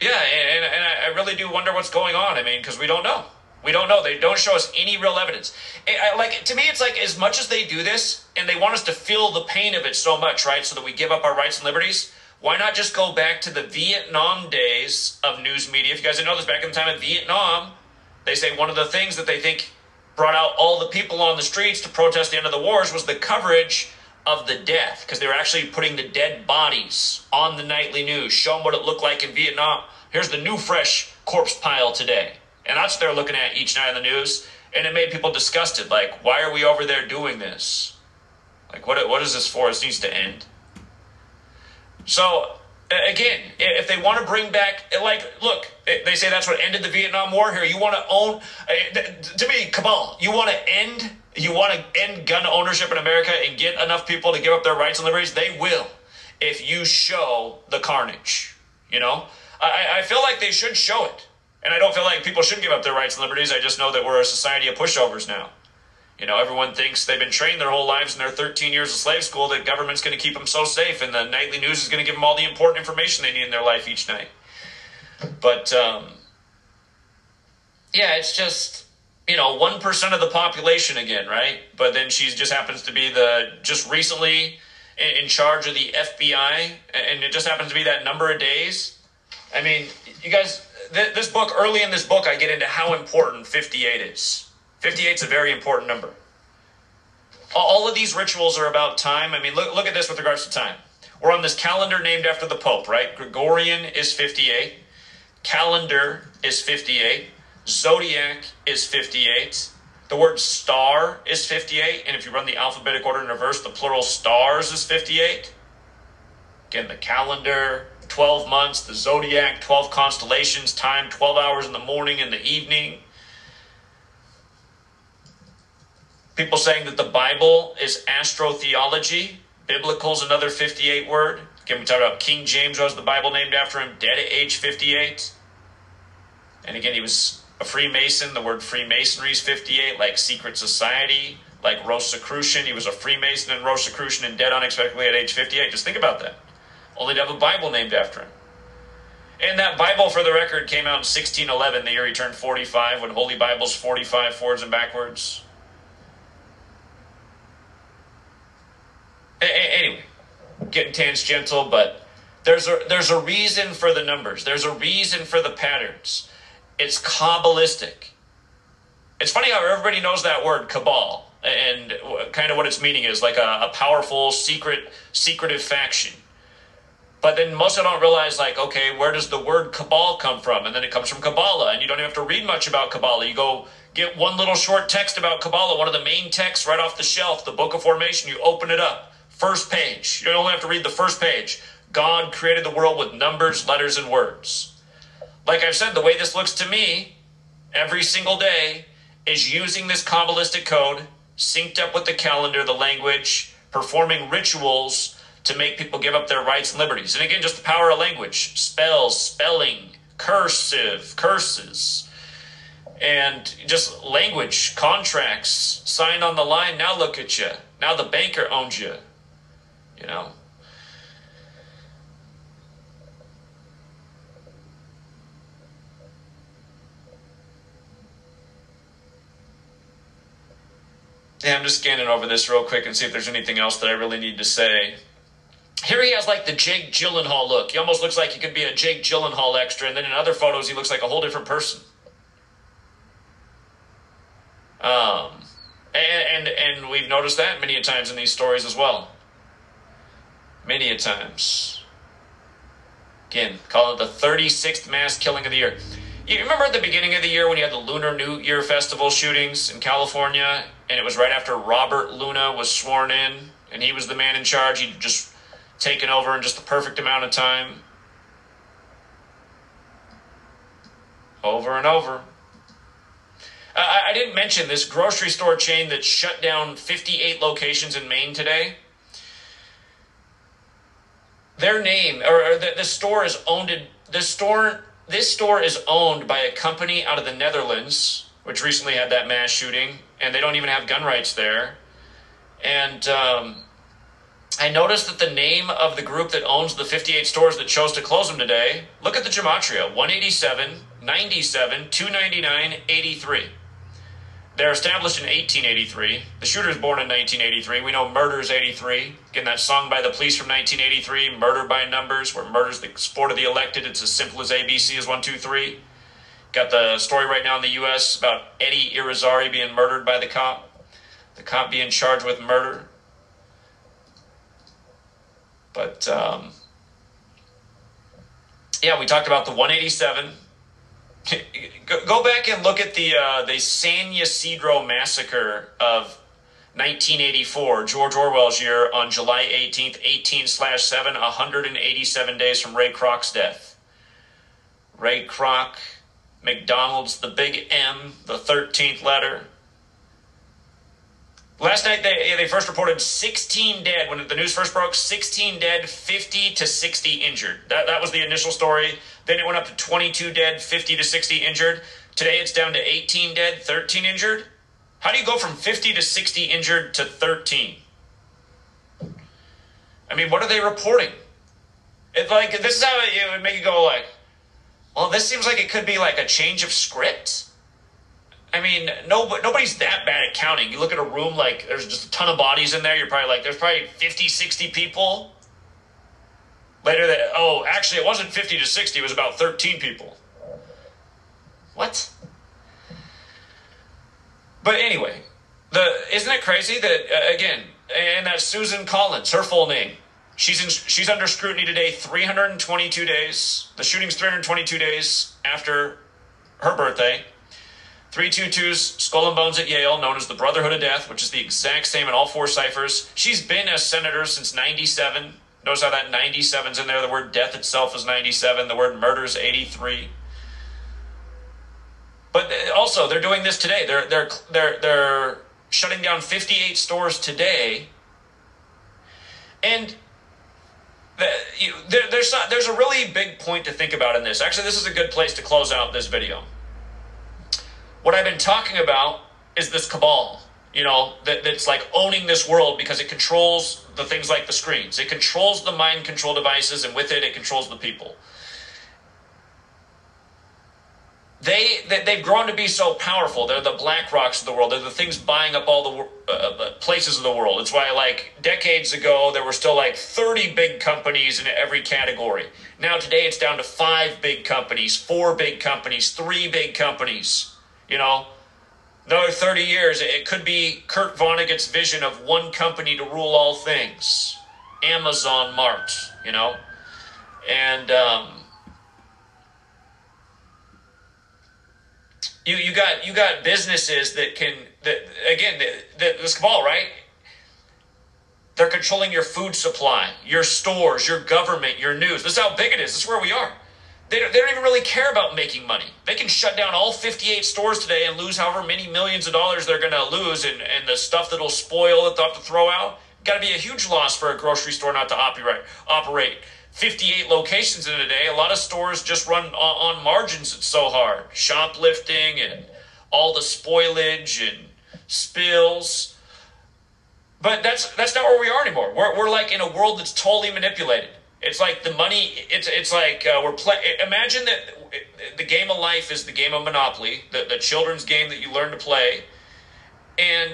yeah, and, and I really do wonder what's going on. I mean, because we don't know. We don't know. They don't show us any real evidence. I, like to me, it's like as much as they do this, and they want us to feel the pain of it so much, right? So that we give up our rights and liberties. Why not just go back to the Vietnam days of news media? If you guys didn't know this, back in the time of Vietnam, they say one of the things that they think brought out all the people on the streets to protest the end of the wars was the coverage of the death, because they were actually putting the dead bodies on the nightly news, showing what it looked like in Vietnam. Here's the new fresh corpse pile today. And that's what they're looking at each night on the news. And it made people disgusted. Like, why are we over there doing this? Like, what, what is this for? This needs to end. So, again, if they want to bring back, like, look, they say that's what ended the Vietnam War here. You want to own, uh, to me, cabal, you want to end, you want to end gun ownership in America and get enough people to give up their rights and liberties? They will if you show the carnage, you know? I, I feel like they should show it. And I don't feel like people should give up their rights and liberties. I just know that we're a society of pushovers now. You know, everyone thinks they've been trained their whole lives in their 13 years of slave school that government's going to keep them so safe and the nightly news is going to give them all the important information they need in their life each night. But, um, yeah, it's just, you know, 1% of the population again, right? But then she just happens to be the, just recently in, in charge of the FBI, and it just happens to be that number of days. I mean, you guys, th- this book, early in this book, I get into how important 58 is. 58 is a very important number. All of these rituals are about time. I mean, look, look at this with regards to time. We're on this calendar named after the Pope, right? Gregorian is 58. Calendar is 58. Zodiac is 58. The word star is 58. And if you run the alphabetic order in reverse, the plural stars is 58. Again, the calendar, 12 months, the zodiac, 12 constellations, time 12 hours in the morning and the evening. People saying that the Bible is astrotheology. Biblical is another 58 word. Again, we talked about King James was the Bible named after him, dead at age 58. And again, he was a Freemason. The word Freemasonry is 58, like secret society, like Rosicrucian. He was a Freemason and Rosicrucian and dead unexpectedly at age 58. Just think about that. Only to have a Bible named after him. And that Bible, for the record, came out in 1611, the year he turned 45, when Holy Bible's 45 forwards and backwards. anyway, getting tangential, but there's a there's a reason for the numbers. There's a reason for the patterns. It's kabbalistic. It's funny how everybody knows that word cabal and kind of what its meaning is, like a, a powerful secret secretive faction. But then most of them don't realize, like, okay, where does the word cabal come from? And then it comes from Kabbalah, and you don't even have to read much about Kabbalah. You go get one little short text about Kabbalah, one of the main texts right off the shelf, the Book of Formation. You open it up First page. You only have to read the first page. God created the world with numbers, letters, and words. Like I've said, the way this looks to me every single day is using this Kabbalistic code, synced up with the calendar, the language, performing rituals to make people give up their rights and liberties. And again, just the power of language spells, spelling, cursive, curses, and just language, contracts, signed on the line. Now look at you. Now the banker owns you you know. Yeah, I'm just scanning over this real quick and see if there's anything else that I really need to say. Here he has like the Jake Gyllenhaal look. He almost looks like he could be a Jake Gyllenhaal extra, and then in other photos he looks like a whole different person. Um, and and, and we've noticed that many a times in these stories as well many a times. Again, call it the 36th mass killing of the year. You remember at the beginning of the year when you had the Lunar New Year Festival shootings in California, and it was right after Robert Luna was sworn in, and he was the man in charge. He'd just taken over in just the perfect amount of time. Over and over. I, I didn't mention this grocery store chain that shut down 58 locations in Maine today their name or, or the, the store is owned the store this store is owned by a company out of the Netherlands, which recently had that mass shooting, and they don't even have gun rights there. And um, I noticed that the name of the group that owns the 58 stores that chose to close them today, look at the gematria 187, 97, 299, 83. They're established in 1883. The shooter is born in 1983. We know murder's 83. Again, that song by the police from 1983, Murder by Numbers, where murder's the sport of the elected. It's as simple as ABC is one, two, three. Got the story right now in the U.S. about Eddie Irizarry being murdered by the cop. The cop being charged with murder. But, um, yeah, we talked about the 187 Go back and look at the uh, the San Ysidro massacre of 1984, George Orwell's year, on July 18th, 18 slash 7, 187 days from Ray Kroc's death. Ray Kroc, McDonald's, the big M, the 13th letter. Last night they they first reported 16 dead when the news first broke. 16 dead, 50 to 60 injured. That that was the initial story. Then it went up to 22 dead, 50 to 60 injured. Today it's down to 18 dead, 13 injured. How do you go from 50 to 60 injured to 13? I mean, what are they reporting? It like this is how it, it would make you go like, well, this seems like it could be like a change of script. I mean, no, nobody's that bad at counting. You look at a room like there's just a ton of bodies in there. You're probably like, there's probably 50, 60 people. Later, that oh, actually, it wasn't 50 to 60. It was about 13 people. What? But anyway, the isn't it crazy that uh, again, and that Susan Collins, her full name, she's in, she's under scrutiny today. 322 days. The shooting's 322 days after her birthday. 322's Skull and Bones at Yale, known as the Brotherhood of Death, which is the exact same in all four ciphers. She's been a senator since 97. Notice how that 97's in there. The word death itself is 97. The word murder is 83. But uh, also, they're doing this today. They're they're they're they're shutting down 58 stores today, and there, there's not, there's a really big point to think about in this. Actually, this is a good place to close out this video. What I've been talking about is this cabal. You know that, that's like owning this world because it controls the things like the screens. It controls the mind control devices, and with it, it controls the people. They, they they've grown to be so powerful. They're the BlackRocks of the world. They're the things buying up all the uh, uh, places of the world. It's why, like decades ago, there were still like thirty big companies in every category. Now today, it's down to five big companies, four big companies, three big companies. You know, another thirty years, it could be Kurt Vonnegut's vision of one company to rule all things, Amazon Mart. You know, and. Um, you you got you got businesses that can that again the, the, this cabal right? They're controlling your food supply your stores your government your news. This is how big it is. This is where we are. They don't, they don't even really care about making money. They can shut down all 58 stores today and lose however many millions of dollars they're going to lose and, and the stuff that'll spoil that they'll have to throw out. Got to be a huge loss for a grocery store not to operate operate 58 locations in a day. A lot of stores just run on, on margins. It's so hard. Shoplifting and all the spoilage and spills. But that's that's not where we are anymore. We're, we're like in a world that's totally manipulated. It's like the money. It's it's like uh, we're play. Imagine that the game of life is the game of Monopoly, the the children's game that you learn to play, and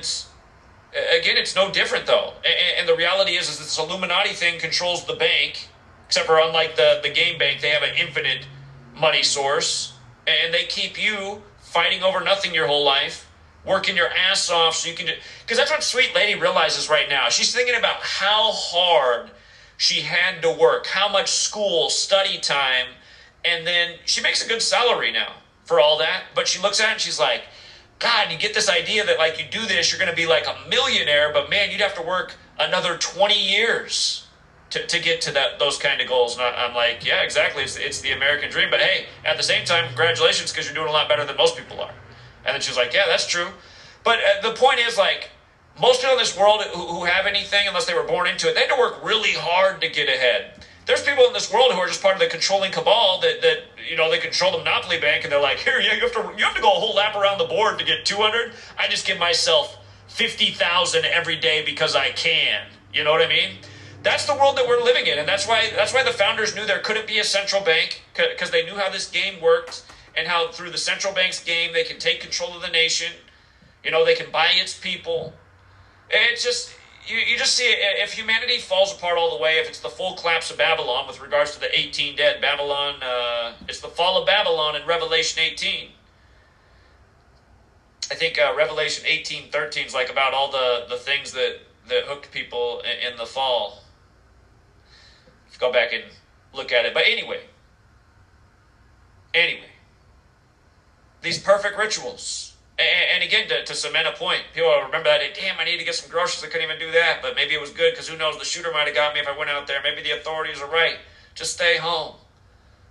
again, it's no different though. And, and the reality is, is this Illuminati thing controls the bank Except for unlike the, the game bank, they have an infinite money source. And they keep you fighting over nothing your whole life, working your ass off so you can. do Because that's what Sweet Lady realizes right now. She's thinking about how hard she had to work, how much school, study time, and then she makes a good salary now for all that. But she looks at it and she's like, God, you get this idea that like you do this, you're to be like a millionaire, but man, you'd have to work another 20 years to, to get to that those kind of goals. And I, am like, yeah, exactly. It's, it's the American dream. But hey, at the same time, congratulations because you're doing a lot better than most people are. And then she's like, yeah, that's true. But uh, the point is, like, most people in this world who, who have anything, unless they were born into it, they had to work really hard to get ahead. There's people in this world who are just part of the controlling cabal that, that you know they control the monopoly bank and they're like, here, yeah, you have to you have to go a whole lap around the board to get 200. I just give myself 50,000 every day because I can. You know what I mean? That's the world that we're living in, and that's why that's why the founders knew there couldn't be a central bank because they knew how this game worked and how through the central bank's game they can take control of the nation. You know, they can buy its people. It's just you, you just see if humanity falls apart all the way, if it's the full collapse of Babylon with regards to the 18 dead, Babylon, uh, it's the fall of Babylon in Revelation 18. I think uh, Revelation 18, 13 is like about all the, the things that, that hooked people in, in the fall go back and look at it. But anyway, anyway, these perfect rituals. And, again, to, to, cement a point, people remember that. Damn, I need to get some groceries. I couldn't even do that. But maybe it was good because who knows? The shooter might have got me if I went out there. Maybe the authorities are right. Just stay home.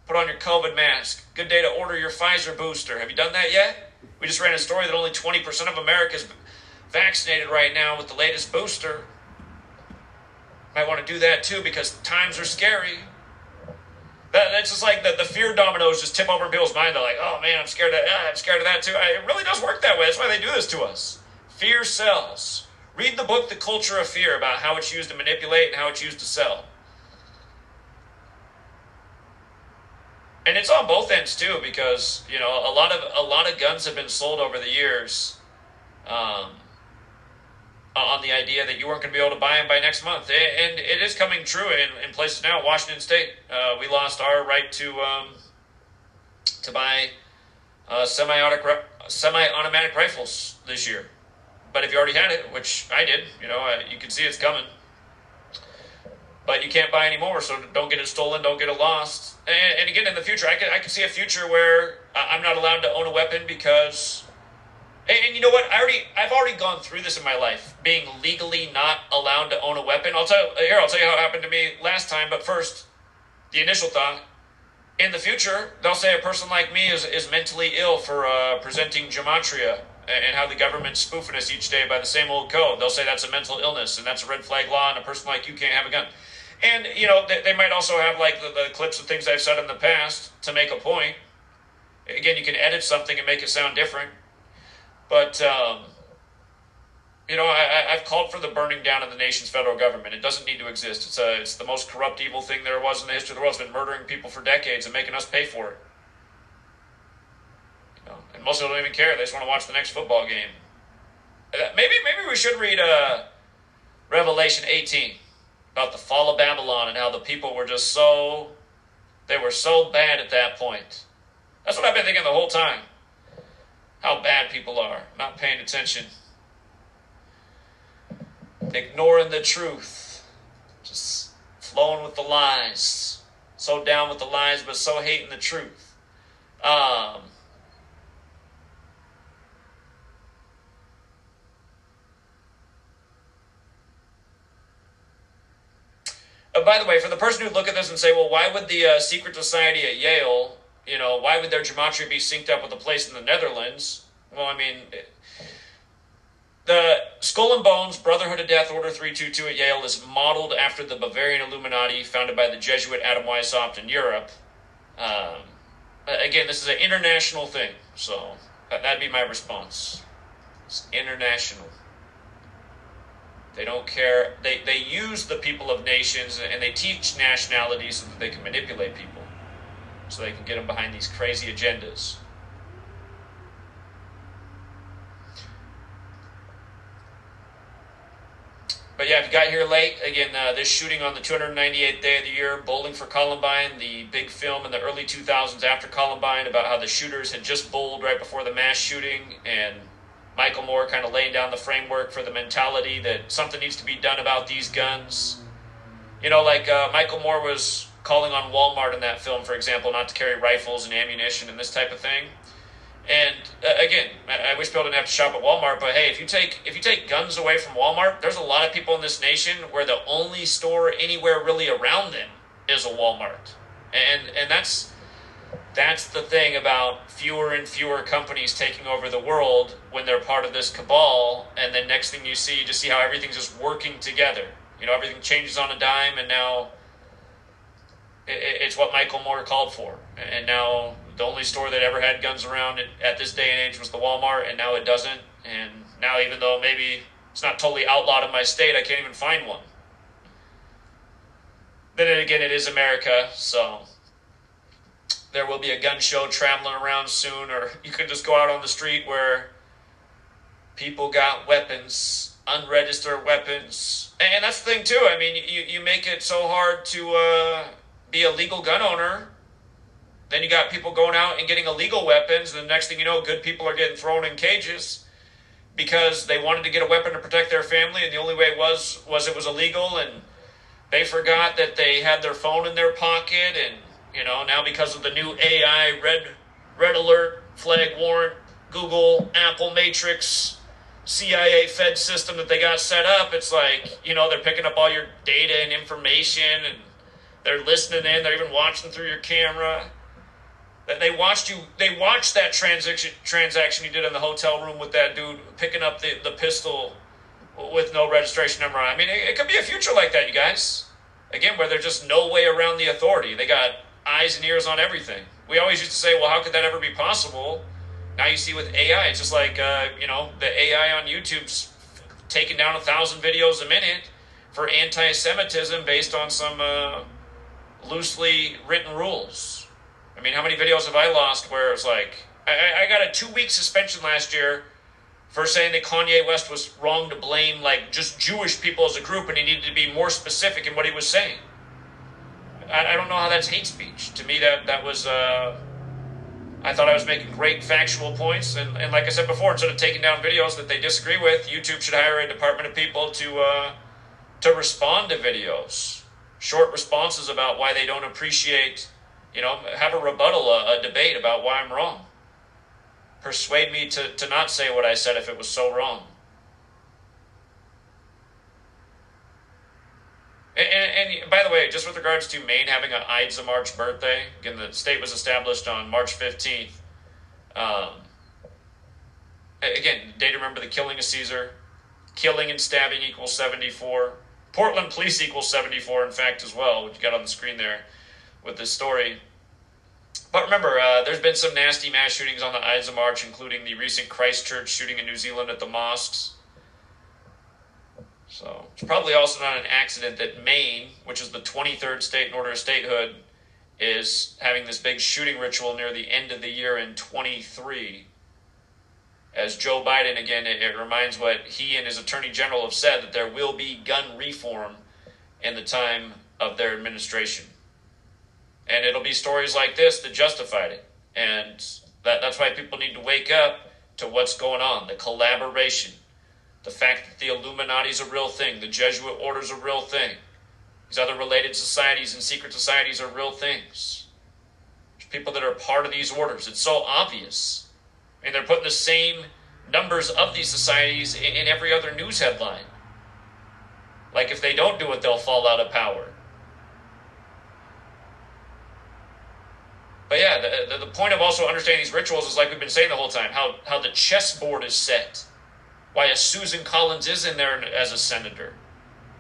Put on your COVID mask. Good day to order your Pfizer booster. Have you done that yet? We just ran a story that only 20% of America's vaccinated right now with the latest booster might want to do that too because times are scary. That, that's just like the, the fear dominoes just tip over in people's mind. They're like, oh man, I'm scared of that. Ah, I'm scared of that too. It really does work that way. That's why they do this to us. Fear sells. Read the book, The Culture of Fear, about how it's used to manipulate and how it's used to sell. And it's on both ends too, because you know a lot of a lot of guns have been sold over the years, um, on the idea that you weren't going to be able to buy them by next month, and it is coming true in, in places now. Washington State, uh, we lost our right to um, to buy uh, semi-automatic semi-automatic rifles this year. But if you already had it, which I did, you know, uh, you can see it's coming. But you can't buy anymore, so don't get it stolen, don't get it lost. And, and again, in the future, I can I can see a future where I'm not allowed to own a weapon because and, and, you know what? I already I've already gone through this in my life, being legally not allowed to own a weapon. I'll tell here. I'll tell you how it happened to me last time. But first, the initial thought: in the future, they'll say a person like me is is mentally ill for uh, presenting gematria and how the government's spoofing us each day by the same old code. They'll say that's a mental illness and that's a red flag law, and a person like you can't have a gun. And you know they, they might also have like the, the clips of things I've said in the past to make a point. Again, you can edit something and make it sound different but um, you know, I, have called for the burning down of the nation's federal government. It doesn't need to exist. It's a, it's the most corrupt, evil thing there was in the history of the world. It's been murdering people for decades and making us pay for it. You know, and most of them don't even care. They just want to watch the next football game. Uh, maybe, maybe we should read uh, Revelation 18 about the fall of Babylon and how the people were just so, they were so bad at that point. That's what I've been thinking the whole time how bad people are, not paying attention, ignoring the truth, just flowing with the lies, so down with the lies, but so hating the truth. Um, Uh, by the way, for the person who'd look at this and say, well, why would the uh, secret society at Yale you know, why would their gematria be synced up with a place in the Netherlands? Well, I mean, the Skull and Bones Brotherhood of Death Order 322 at Yale is modeled after the Bavarian Illuminati founded by the Jesuit Adam Weishaupt in Europe. Um, again, this is an international thing, so that'd be my response. It's international. They don't care. They, they use the people of nations and they teach nationalities so that they can manipulate people so they can get them behind these crazy agendas. But yeah, if you got here late, again, uh, this shooting on the 298th day of the year, Bowling for Columbine, the big film in the early 2000s after Columbine about how the shooters had just bowled right before the mass shooting, and Michael Moore kind of laying down the framework for the mentality that something needs to be done about these guns. You know, like uh, Michael Moore was calling on Walmart in that film, for example, not to carry rifles and ammunition and this type of thing. And uh, again, I, I wish people didn't have to shop at Walmart, but hey, if you take if you take guns away from Walmart, there's a lot of people in this nation where the only store anywhere really around them is a Walmart, and and that's that's the thing about fewer and fewer companies taking over the world when they're part of this cabal, and then next thing you see, you just see how everything's just working together. You know, everything changes on a dime, and now it's what Michael Moore called for. And now the only store that ever had guns around at this day and age was the Walmart, and now it doesn't. And now, even though maybe it's not totally outlawed in my state, I can't even find one. Then again, it is America, so there will be a gun show traveling around soon, or [LAUGHS] you can just go out on the street where people got weapons, unregistered weapons. And that's the thing, too. I mean, you, you make it so hard to. Uh, be a legal gun owner. Then you got people going out and getting illegal weapons. And the next thing you know, good people are getting thrown in cages because they wanted to get a weapon to protect their family, and the only way it was was it was illegal, and they forgot that they had their phone in their pocket, and you know now because of the new AI red red alert flag warrant, Google, Apple, Matrix, CIA Fed system that they got set up, it's like you know they're picking up all your data and information and they're listening in. They're even watching through your camera. That they watched you. They watched that transaction transaction you did in the hotel room with that dude picking up the, the pistol with no registration number I mean, it, it could be a future like that, you guys. Again, where there's just no way around the authority. They got eyes and ears on everything. We always used to say, well, how could that ever be possible? Now you see with AI, it's just like uh, you know the AI on YouTube's taking down a thousand videos a minute for anti-Semitism based on some uh, loosely written rules. I mean, how many videos have I lost where it's like I, I got a two-week suspension last year for saying that Kanye West was wrong to blame like just Jewish people as a group, and he needed to be more specific in what he was saying. I, I don't know how that's hate speech. To me, that that was. Uh, I thought I was making great factual points, and, and like I said before, instead of taking down videos that they disagree with, YouTube should hire a department of people to uh, to respond to videos, short responses about why they don't appreciate, you know, have a rebuttal, a, a debate about why I'm wrong. Persuade me to, to not say what I said if it was so wrong. And, and, and by the way, just with regards to Maine having a Ides of March birthday, again, the state was established on March 15th. Um, again, day to remember the killing of Caesar. Killing and stabbing equals 74. Portland police equals 74, in fact, as well, which you got on the screen there with this story. But remember, uh, there's been some nasty mass shootings on the Ides of March, including the recent Christchurch shooting in New Zealand at the mosques. So it's probably also not an accident that Maine, which is the 23rd state in order of statehood, is having this big shooting ritual near the end of the year in 23. As Joe Biden, again, it, it reminds what he and his attorney general have said that there will be gun reform in the time of their administration. And it'll be stories like this that justified it. And that, that's why people need to wake up to what's going on the collaboration, the fact that the Illuminati is a real thing, the Jesuit order is a real thing, these other related societies and secret societies are real things. There's people that are part of these orders. It's so obvious. And they're putting the same numbers of these societies in, in every other news headline. Like if they don't do it, they'll fall out of power. But yeah, the, the, the point of also understanding these rituals is like we've been saying the whole time how, how the chessboard is set. Why a Susan Collins is in there as a senator.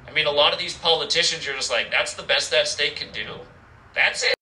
I mean, a lot of these politicians, you're just like, that's the best that state can do. That's it.